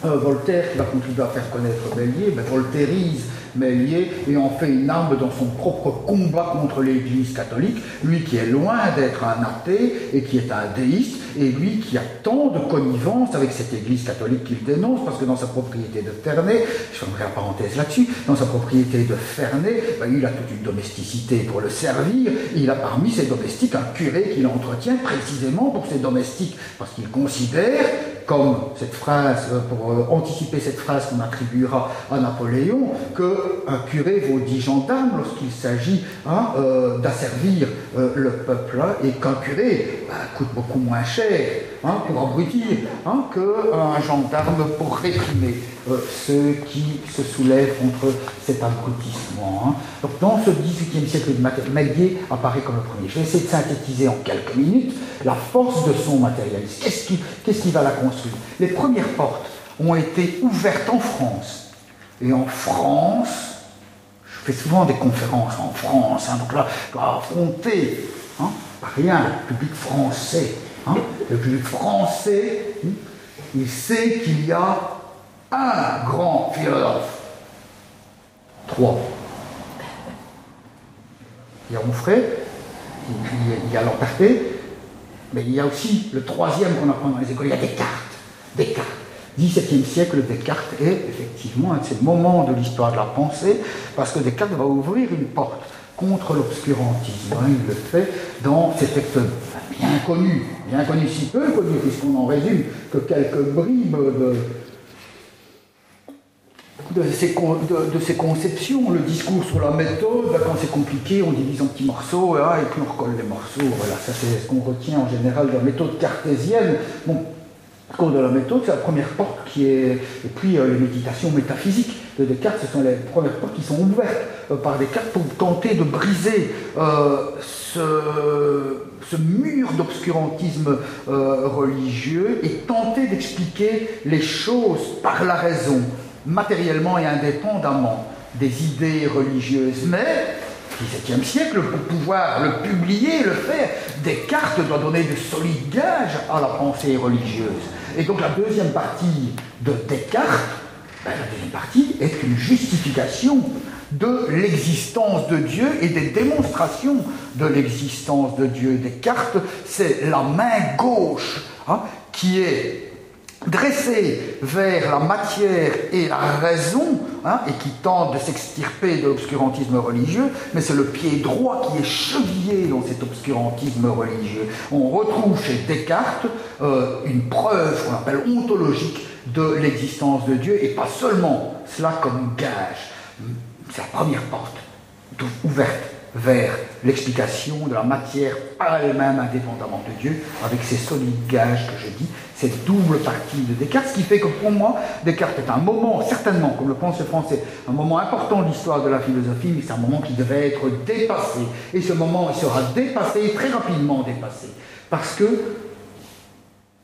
Voltaire, qui va contribuer à faire connaître Bélier, ben, voltairise Méliès et en fait une arme dans son propre combat contre l'Église catholique, lui qui est loin d'être un athée et qui est un déiste, et lui qui a tant de connivence avec cette Église catholique qu'il dénonce, parce que dans sa propriété de Ferney, je fermerai la parenthèse là-dessus, dans sa propriété de Ferney, ben, il a toute une domesticité pour le servir, il a parmi ses domestiques un curé qui l'entretient précisément pour ses domestiques, parce qu'il considère comme cette phrase, euh, pour euh, anticiper cette phrase qu'on attribuera à Napoléon, qu'un curé vaut dix gendarmes lorsqu'il s'agit hein, euh, d'asservir le peuple, hein, et qu'un curé bah, coûte beaucoup moins cher hein, pour abrutir hein, qu'un gendarme pour réprimer ceux qui se soulèvent contre cet abrutissement. Donc dans ce XVIIIe siècle Méliès apparaît comme le premier. Je vais essayer de synthétiser en quelques minutes la force de son matérialisme. Qu'est-ce qui, va la construire? Les premières portes ont été ouvertes en France. Et en France, je fais souvent des conférences en France, donc là, je dois affronter, hein, rien, le public français. Hein, le public français, hein, il sait qu'il y a un grand philosophe. Trois. Il y a Onfray, il y a Lamperté, mais il y a aussi le troisième qu'on apprend dans les écoles, il y a Descartes. Descartes. 17e siècle, Descartes est effectivement un de ces moments de l'histoire de la pensée, parce que Descartes va ouvrir une porte contre l'obscurantisme. Hein, il le fait dans ces textes bien connus, bien connus, si peu connus, puisqu'on en résume que quelques bribes de, de ces, conceptions, le discours sur la méthode, quand c'est compliqué, on divise en petits morceaux, hein, et puis on recolle les morceaux. Voilà, ça c'est ce qu'on retient en général de la méthode cartésienne. Cours de la méthode, c'est la première porte qui est. Et puis euh, les méditations métaphysiques de Descartes, ce sont les premières portes qui sont ouvertes euh, par Descartes pour tenter de briser euh, ce, mur d'obscurantisme religieux et tenter d'expliquer les choses par la raison, matériellement et indépendamment des idées religieuses. Mais 17e siècle, pour pouvoir le publier, le faire, Descartes doit donner de solides gages à la pensée religieuse. Et donc la deuxième partie de Descartes, ben, la deuxième partie est une justification de l'existence de Dieu et des démonstrations de l'existence de Dieu. Descartes, c'est la main gauche hein, qui est dressée vers la matière et la raison, hein, et qui tente de s'extirper de l'obscurantisme religieux, mais c'est le pied droit qui est chevillé dans cet obscurantisme religieux. On retrouve chez Descartes euh, une preuve qu'on appelle ontologique de l'existence de Dieu, et pas seulement cela comme gage. C'est la première porte ouverte vers l'explication de la matière elle-même indépendamment de Dieu, avec ces solides gages que je dis, cette double partie de Descartes, ce qui fait que pour moi, Descartes est un moment, certainement, comme le pense le français, un moment important de l'histoire de la philosophie, mais c'est un moment qui devait être dépassé. Et ce moment, il sera dépassé, très rapidement dépassé, parce que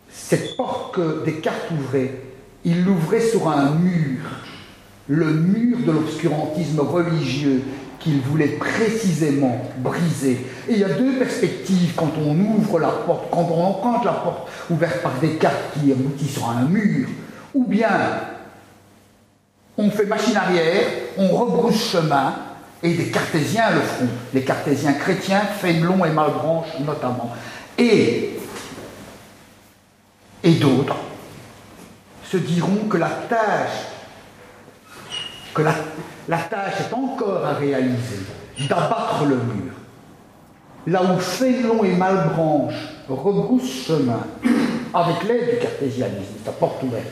cette porte que Descartes ouvrait, il l'ouvrait sur un mur, le mur de l'obscurantisme religieux qu'il voulait précisément briser. Et il y a deux perspectives quand on ouvre la porte, quand on emprunte la porte ouverte par des cartes qui aboutit sur un mur, ou bien on fait machine arrière, on rebrousse chemin, Et des cartésiens le feront, les cartésiens chrétiens, Fénelon et Malbranche notamment. Et, et d'autres se diront que la tâche, que la, la tâche est encore à réaliser, d'abattre le mur. Là où Fénelon et Malbranche rebroussent chemin, avec l'aide du cartésianisme, sa porte ouverte.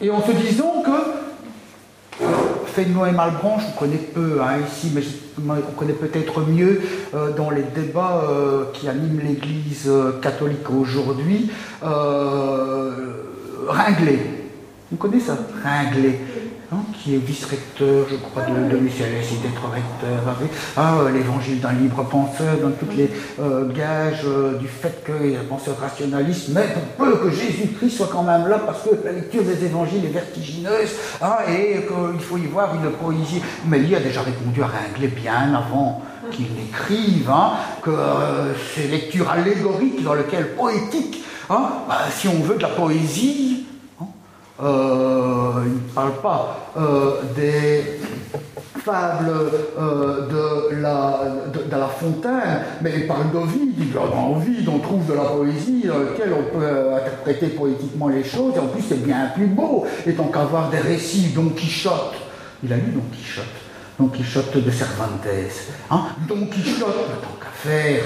Et en se disant que Fénelon et Malbranche, on connaît peu hein, ici, mais on connaît peut-être mieux euh, dans les débats euh, qui animent l'Église euh, catholique aujourd'hui, Ringlé. Vous connaissez ça? Ringlé. Hein, qui est vice-recteur, je crois, de, de Michel d'être recteur, ah, euh, l'évangile d'un libre penseur, dans toutes les euh, gages euh, du fait qu'il a un penseur rationaliste, mais pour peu que Jésus-Christ soit quand même là, parce que la lecture des évangiles est vertigineuse, hein, et qu'il faut y voir une poésie. Mais il a déjà répondu à Ringlet bien avant qu'il n'écrive, hein, que ces lectures allégoriques dans lesquelles poétique, bah, si on veut de la poésie, euh, il ne parle pas euh, des fables euh, de, la, de, la Fontaine, mais il parle d'Ovide. Il dit dans Ovide, on trouve de la poésie dans laquelle on peut interpréter poétiquement les choses, et en plus c'est bien plus beau, et tant qu'avoir des récits, Don Quichotte. Il a lu Don Quichotte, Don Quichotte de Cervantes. Hein Don Quichotte, tant qu'à faire,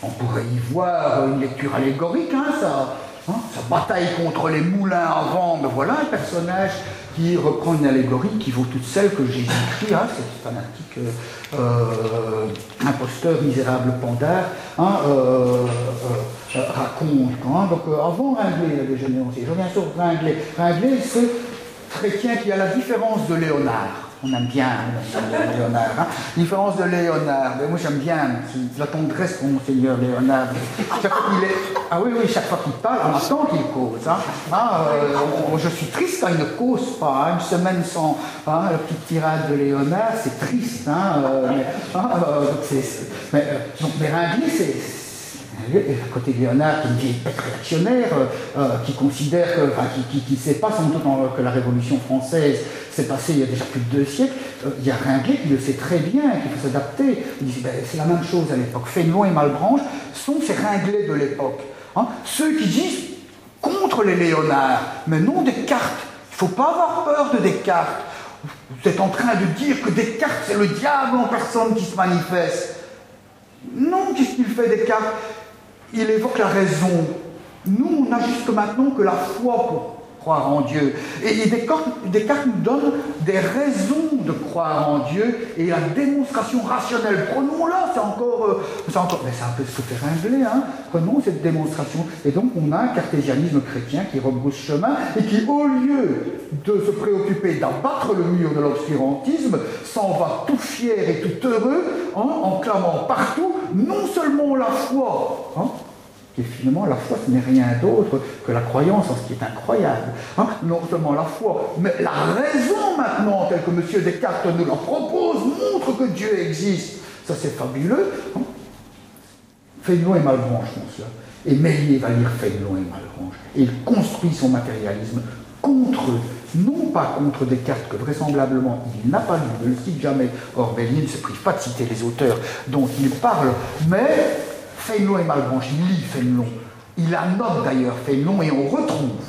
on pourrait y voir une lecture allégorique, hein, ça Hein, sa bataille contre les moulins à vent, ben voilà un personnage qui reprend une allégorie qui vaut toute celle que j'ai écrite, hein, c'est fanatique euh, euh, imposteur, misérable pandard, hein, euh, raconte. donc avant a déjà dénoncé. Je reviens sur Ringlé. Ringlé, c'est chrétien qui a la différence de Léonard. On aime bien Léonard. Hein. Différence de Léonard. Mais moi j'aime bien la tendresse pour Monseigneur Léonard. Chaque fois est... Ah oui, oui, chaque fois qu'il parle, on attend qu'il cause. Hein. Ah, euh, je suis triste quand il ne cause pas. Hein. Une semaine sans la petite tirade de Léonard, c'est triste. Euh, mais, euh, c'est côté Léonard, qui une vieille réactionnaire, qui considère que, enfin, qui ne sait pas sans doute que la Révolution française c'est passé il y a déjà plus de deux siècles, euh, il y a Ringuet qui le sait très bien, qui peut s'adapter. Il dit ben, c'est la même chose à l'époque. Fénelon et Malbranche sont ces Ringlets de l'époque. Hein. Ceux qui disent contre les Léonards, mais non Descartes. Il ne faut pas avoir peur de Descartes. Vous êtes en train de dire que Descartes, c'est le diable en personne qui se manifeste. Non, qu'est-ce qu'il fait Descartes? Il évoque la raison. Nous, on n'a jusque maintenant que la foi croire en Dieu. Et Descartes, nous donne des raisons de croire en Dieu et la démonstration rationnelle. Prenons-la, c'est encore, euh, encore, mais c'est un peu ce que hein. Prenons cette démonstration. Et donc on a un cartésianisme chrétien qui rebrousse chemin et qui, au lieu de se préoccuper d'abattre le mur de l'obscurantisme, s'en va tout fier et tout heureux hein, en clamant partout non seulement la foi, hein, et finalement, la foi, ce n'est rien d'autre que la croyance en ce qui est incroyable. Hein. non seulement la foi, mais la raison maintenant, telle que M. Descartes nous la propose, montre que Dieu existe. Ça, c'est fabuleux. Hein. Fénelon et Malbranche font cela. Et Mélier va lire Fénelon et Malbranche. Et il construit son matérialisme contre eux. Non pas contre Descartes, que vraisemblablement il n'a pas lu, ne le cite jamais. Or, Mélier ne se prive pas de citer les auteurs dont il parle, mais Fénelon et Malbranche, il lit Fénelon. Il annote d'ailleurs Fénelon et on retrouve,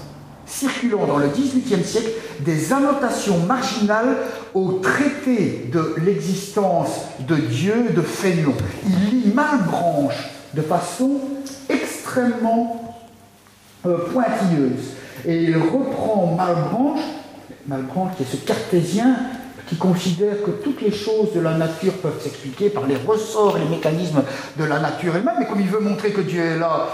circulant dans le XVIIIe siècle, des annotations marginales au traité de l'existence de Dieu de Fénelon. Il lit Malbranche de façon extrêmement euh, pointilleuse. Et il reprend Malbranche, Malbranche qui est ce cartésien qui considère que toutes les choses de la nature peuvent s'expliquer par les ressorts et les mécanismes de la nature elle-même, mais comme il veut montrer que Dieu est là,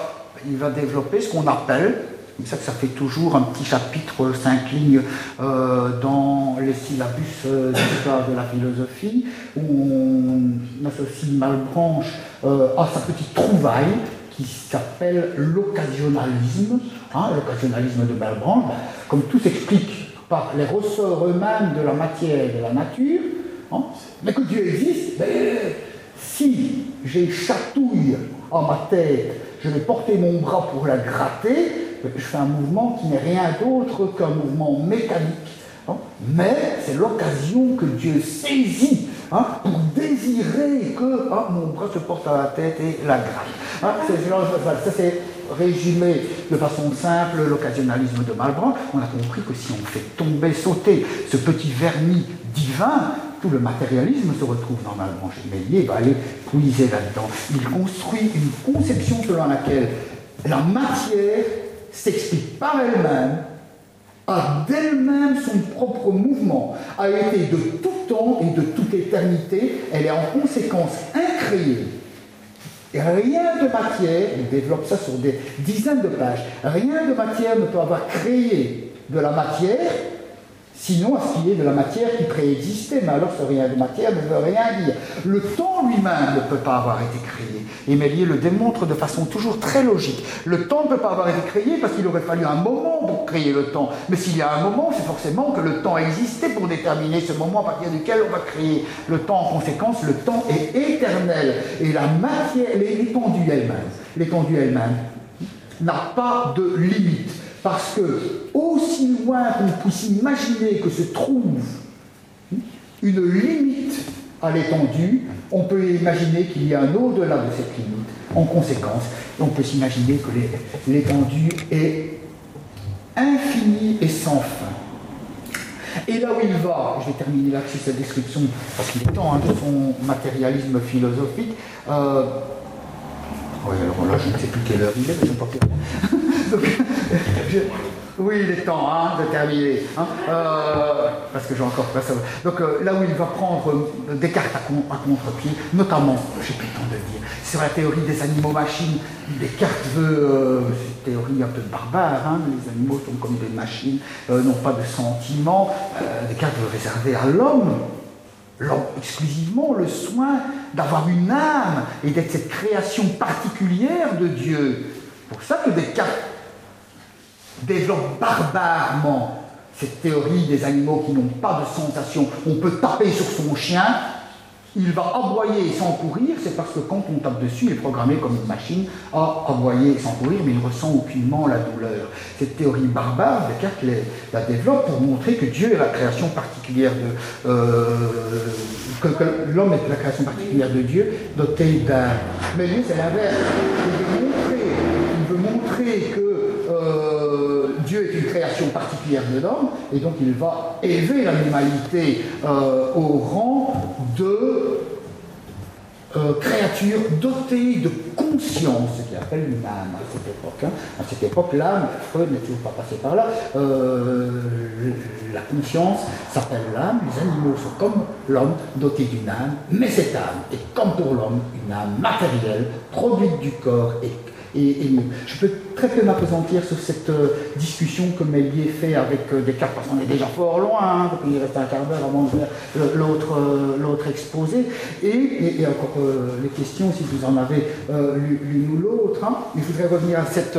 il va développer ce qu'on appelle, c'est ça que ça fait toujours un petit chapitre, cinq lignes euh, dans les syllabus euh, de la philosophie, où on associe Malbranche euh, à sa petite trouvaille qui s'appelle l'occasionalisme, hein, l'occasionnalisme de Malbranche, comme tout s'explique les ressorts eux-mêmes de la matière et de la nature, hein, mais que Dieu existe, ben, si j'ai chatouille en ma tête, je vais porter mon bras pour la gratter, ben, je fais un mouvement qui n'est rien d'autre qu'un mouvement mécanique. Hein. mais c'est l'occasion que Dieu saisit hein, pour désirer que mon bras se porte à la tête et la ça c'est résumé de façon simple l'occasionnalisme de Malbranche. On a compris que si on fait tomber, sauter ce petit vernis divin, tout le matérialisme se retrouve dans Malbranche. Mélier va aller puiser là-dedans. Il construit une conception selon laquelle la matière s'explique par elle-même a d'elle-même son propre mouvement, a été de tout temps et de toute éternité, elle est en conséquence incréée. Rien de matière, il développe ça sur des dizaines de pages, rien de matière ne peut avoir créé de la matière Sinon, est de la matière qui préexistait, mais alors ce rien de matière ne veut rien dire. Le temps lui-même ne peut pas avoir été créé. Et Mélier le démontre de façon toujours très logique. Le temps ne peut pas avoir été créé parce qu'il aurait fallu un moment pour créer le temps. Mais s'il y a un moment, c'est forcément que le temps existait pour déterminer ce moment à partir duquel on va créer le temps. En conséquence, le temps est éternel. Et la matière, l'étendue elle-même, l'étendue elle-même n'a pas de limite. Parce que, aussi loin qu'on puisse imaginer que se trouve une limite à l'étendue, on peut imaginer qu'il y a un au-delà de cette limite. En conséquence, on peut s'imaginer que l'étendue est infinie et sans fin. Et là où il va, je vais terminer là-dessus cette description, parce qu'il est temps hein, de son matérialisme philosophique. Euh, alors là, je ne sais plus quelle heure il est, mais je ne pas oui, il est temps hein, de terminer, hein. euh, parce que j'ai encore pas ça. Donc euh, là où il va prendre euh, Descartes à, à contre-pied, notamment, j'ai plus le temps de le dire, sur la théorie des animaux-machines, Descartes veut, c'est une théorie un peu barbare, hein, les animaux sont comme des machines, n'ont pas de sentiments, Descartes veut réserver à l'homme exclusivement le soin d'avoir une âme et d'être cette création particulière de Dieu. Pour ça que Descartes développe barbarement cette théorie des animaux qui n'ont pas de sensation. On peut taper sur son chien, il va aboyer sans courir, c'est parce que quand on tape dessus, il est programmé comme une machine à aboyer sans courir, mais il ressent aucunement la douleur. Cette théorie barbare, Descartes la développe pour montrer que Dieu est la création particulière de. Euh, que, l'homme est la création particulière de Dieu, doté d'un. Mais lui, c'est l'inverse. Il veut montrer, que. Euh, Dieu est une création particulière de l'homme, et donc il va élever l'animalité euh, au rang de euh, créature dotée de conscience, ce qu'il appelle une âme à cette époque. Hein. À cette époque, l'âme, Freud n'est toujours pas passé par là, euh, la conscience s'appelle l'âme, les animaux sont comme l'homme, dotés d'une âme, mais cette âme est comme pour l'homme une âme matérielle, produite du corps et et, je peux très peu m'apesantir sur cette euh, discussion que Mélier fait avec euh, Descartes, parce qu'on est déjà fort loin, hein, il reste un quart d'heure avant de faire euh, l'autre exposé. Et, encore les questions, si vous en avez l'une ou l'autre. Hein. il faudrait revenir à cette.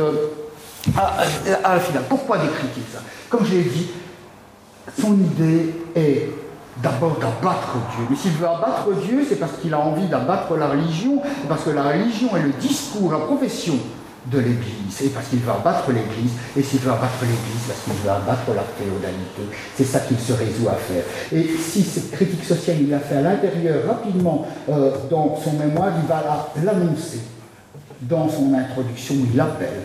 À, à, la finale. Pourquoi décrire ça? Comme je l'ai dit, son idée est d'abord d'abattre Dieu. Mais s'il veut abattre Dieu, c'est parce qu'il a envie d'abattre la religion, parce que la religion est le discours, la profession de l'Église, et parce qu'il veut abattre l'Église, et s'il veut abattre l'Église, parce qu'il veut abattre la féodalité. C'est ça qu'il se résout à faire. Et si cette critique sociale, il l'a fait à l'intérieur rapidement euh, dans son mémoire, il va l'annoncer dans son introduction, il appelle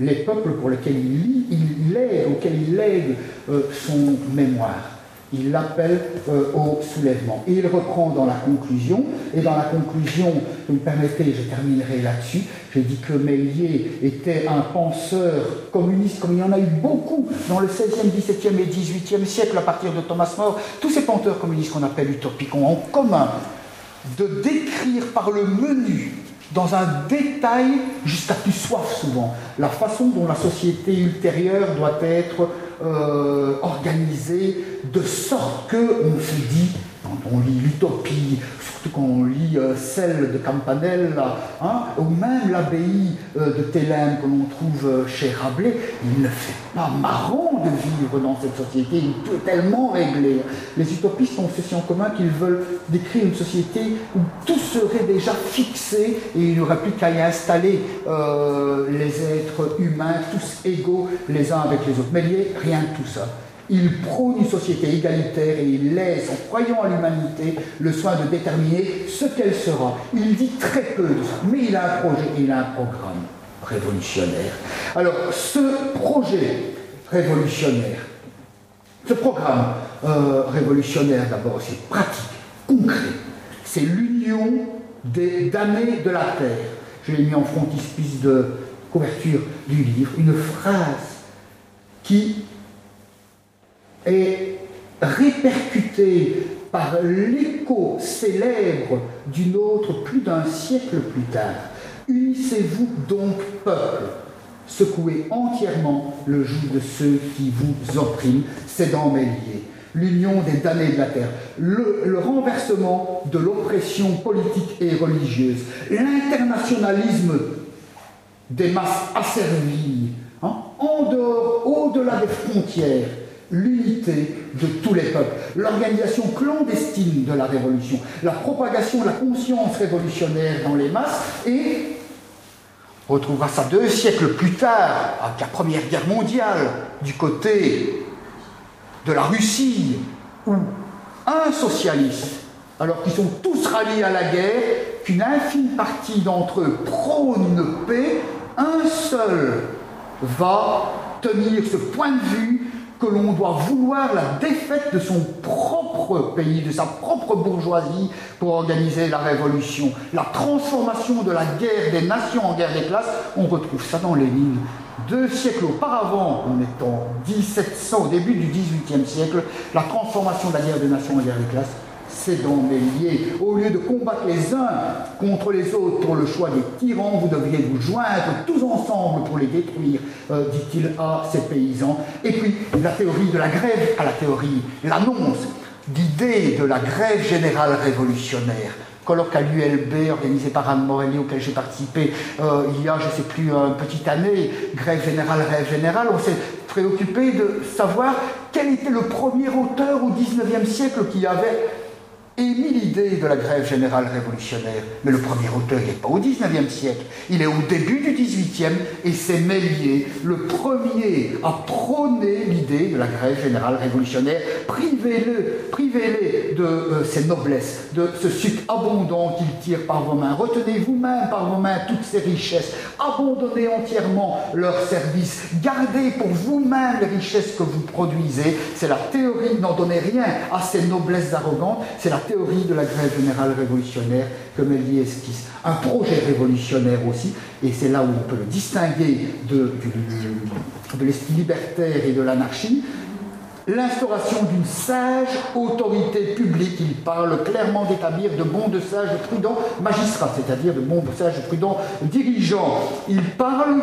les peuples pour lesquels il lit, il lègue, auxquels il lègue euh, son mémoire il l'appelle euh, au soulèvement. Et il reprend dans la conclusion, et dans la conclusion, vous me permettez, je terminerai là-dessus, j'ai dit que Mélier était un penseur communiste, comme il y en a eu beaucoup dans le 16e, 17e et 18e siècle à partir de Thomas More. Tous ces penseurs communistes qu'on appelle utopiques ont en commun de décrire par le menu dans un détail jusqu'à plus soif souvent, la façon dont la société ultérieure doit être organisée de sorte qu'on se dit, quand on lit l'utopie, surtout quand on lit euh, celle de Campanella, hein, ou même l'abbaye euh, de Thélème que l'on trouve euh, chez Rabelais, il ne fait pas marrant de vivre dans cette société, il est tellement réglé. Les utopistes ont ceci en commun qu'ils veulent décrire une société où tout serait déjà fixé et il n'y aurait plus qu'à y installer les êtres humains, tous égaux les uns avec les autres. Mais il n'y a rien de tout ça. Il prône une société égalitaire et il laisse, en croyant à l'humanité, le soin de déterminer ce qu'elle sera. Il dit très peu mais il a un projet, il a un programme révolutionnaire. Alors, ce projet révolutionnaire, ce programme euh, révolutionnaire d'abord, c'est pratique, concret, c'est l'union des damnés de la terre. Je l'ai mis en frontispice de couverture du livre, une phrase qui est répercutée par l'écho célèbre d'une autre plus d'un siècle plus tard. Unissez-vous donc, peuple, secouez entièrement le joug de ceux qui vous oppriment, c'est dans mes. L'union des damnés de la terre, le, renversement de l'oppression politique et religieuse, l'internationalisme des masses asservies, hein, en dehors, au-delà des frontières, l'unité de tous les peuples, l'organisation clandestine de la révolution, la propagation de la conscience révolutionnaire dans les masses et on retrouvera ça deux siècles plus tard, avec la Première Guerre mondiale, du côté de la Russie, où un socialiste, alors qu'ils sont tous ralliés à la guerre, qu'une infime partie d'entre eux prône paix, un seul va tenir ce point de vue que l'on doit vouloir la défaite de son propre pays, de sa propre bourgeoisie pour organiser la révolution. La transformation de la guerre des nations en guerre des classes, on retrouve ça dans lignes. Deux siècles auparavant, on est en 1700, au début du XVIIIe siècle, la transformation de la guerre des nations en guerre des classes, c'est dans mes liés. Au lieu de combattre les uns contre les autres pour le choix des tyrans, vous devriez vous joindre tous ensemble pour les détruire, euh, dit-il à ces paysans. Et puis, la théorie de la grève à la théorie, l'annonce d'idée de la grève générale révolutionnaire colloque à l'ULB organisé par Anne Morelli auquel j'ai participé euh, il y a, je ne sais plus, une petite année, grève générale, grève générale, on s'est préoccupé de savoir quel était le premier auteur au XIXe siècle qui avait émis l'idée de la grève générale révolutionnaire. Mais le premier auteur, n'est pas au XIXe siècle, il est au début du XVIIIe et c'est Mélier, le premier à prôner l'idée de la grève générale révolutionnaire. Privez-le, privez-les de euh, ces noblesses, de ce sucre abondant qu'il tire par vos mains. Retenez vous-même par vos mains toutes ces richesses. Abandonnez entièrement leurs services. Gardez pour vous-même les richesses que vous produisez. C'est la théorie, n'en donnez rien à ces noblesses arrogantes. C'est la théorie de la grève générale révolutionnaire que Méliès esquisse. Un projet révolutionnaire aussi, et c'est là où on peut le distinguer de, de l'esprit libertaire et de l'anarchie, l'instauration d'une sage autorité publique. Il parle clairement d'établir de bons, de sages, de prudents magistrats, c'est-à-dire de bons, de sages, de prudents dirigeants. Il parle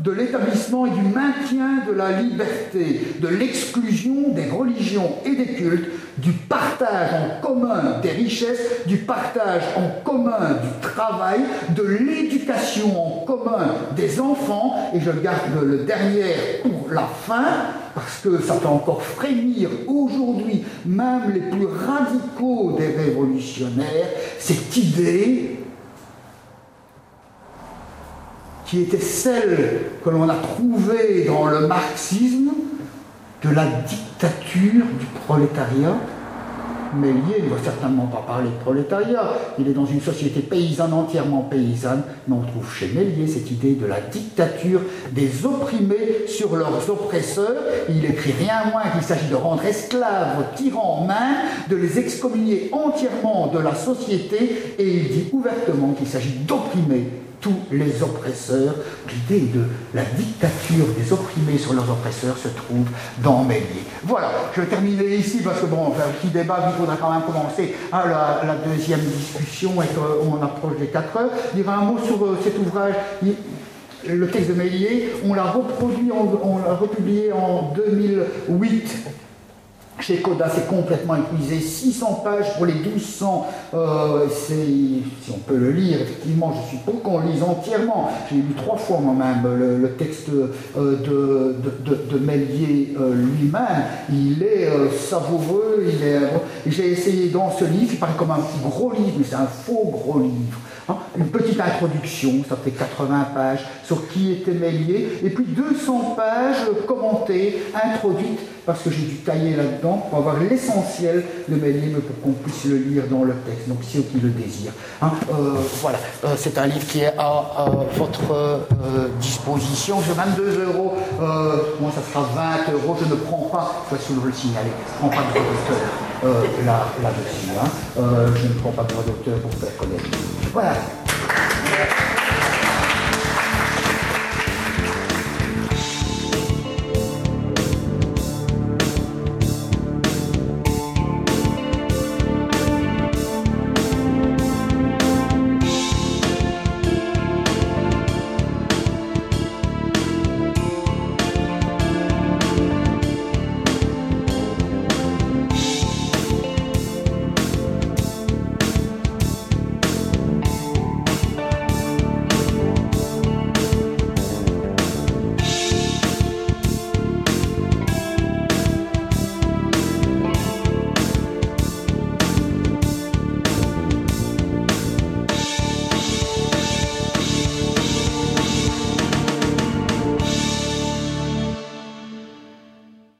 de l'établissement et du maintien de la liberté, de l'exclusion des religions et des cultes, du partage en commun des richesses, du partage en commun du travail, de l'éducation en commun des enfants, et je garde le dernier pour la fin, parce que ça fait encore frémir aujourd'hui même les plus radicaux des révolutionnaires, cette idée qui était celle que l'on a trouvée dans le marxisme de la dictature du prolétariat. Mélier ne va certainement pas parler de prolétariat, il est dans une société paysanne, entièrement paysanne, mais on trouve chez Mélier cette idée de la dictature des opprimés sur leurs oppresseurs. Il écrit rien moins qu'il s'agit de rendre esclaves, tyrans en main, de les excommunier entièrement de la société, et il dit ouvertement qu'il s'agit d'opprimer tous les oppresseurs. L'idée de la dictature des opprimés sur leurs oppresseurs se trouve dans Mélier. Voilà, je vais terminer ici parce que bon, un petit débat, il faudra quand même commencer à la, deuxième discussion et qu'on approche des 4 heures. Dire un mot sur euh, cet ouvrage. le texte de Mélier, on l'a reproduit, on l'a republié en 2008 chez Coda, c'est complètement épuisé. 600 pages pour les 1200. Euh, si on peut le lire, effectivement, je suis pour qu'on lise entièrement. J'ai lu trois fois moi-même le, texte euh, de, de, Mélier euh, lui-même. Il est savoureux. Il est, j'ai essayé dans ce livre, il paraît comme un gros livre, mais c'est un faux gros livre Hein, une petite introduction, ça fait 80 pages, sur qui était Mélier, et puis 200 pages commentées, introduites, parce que j'ai dû tailler là-dedans pour avoir l'essentiel de Mélier, mais pour qu'on puisse le lire dans le texte, donc ceux qui le désirent. Hein, euh, voilà, euh, c'est un livre qui est à, votre euh, disposition. J'ai 22 euros, moi ça sera 20 euros, je ne prends pas, je vais le signaler, je ne prends pas de docteur là, là-dessus. Hein. je ne prends pas de droit d'auteur pour faire connaître. Voilà.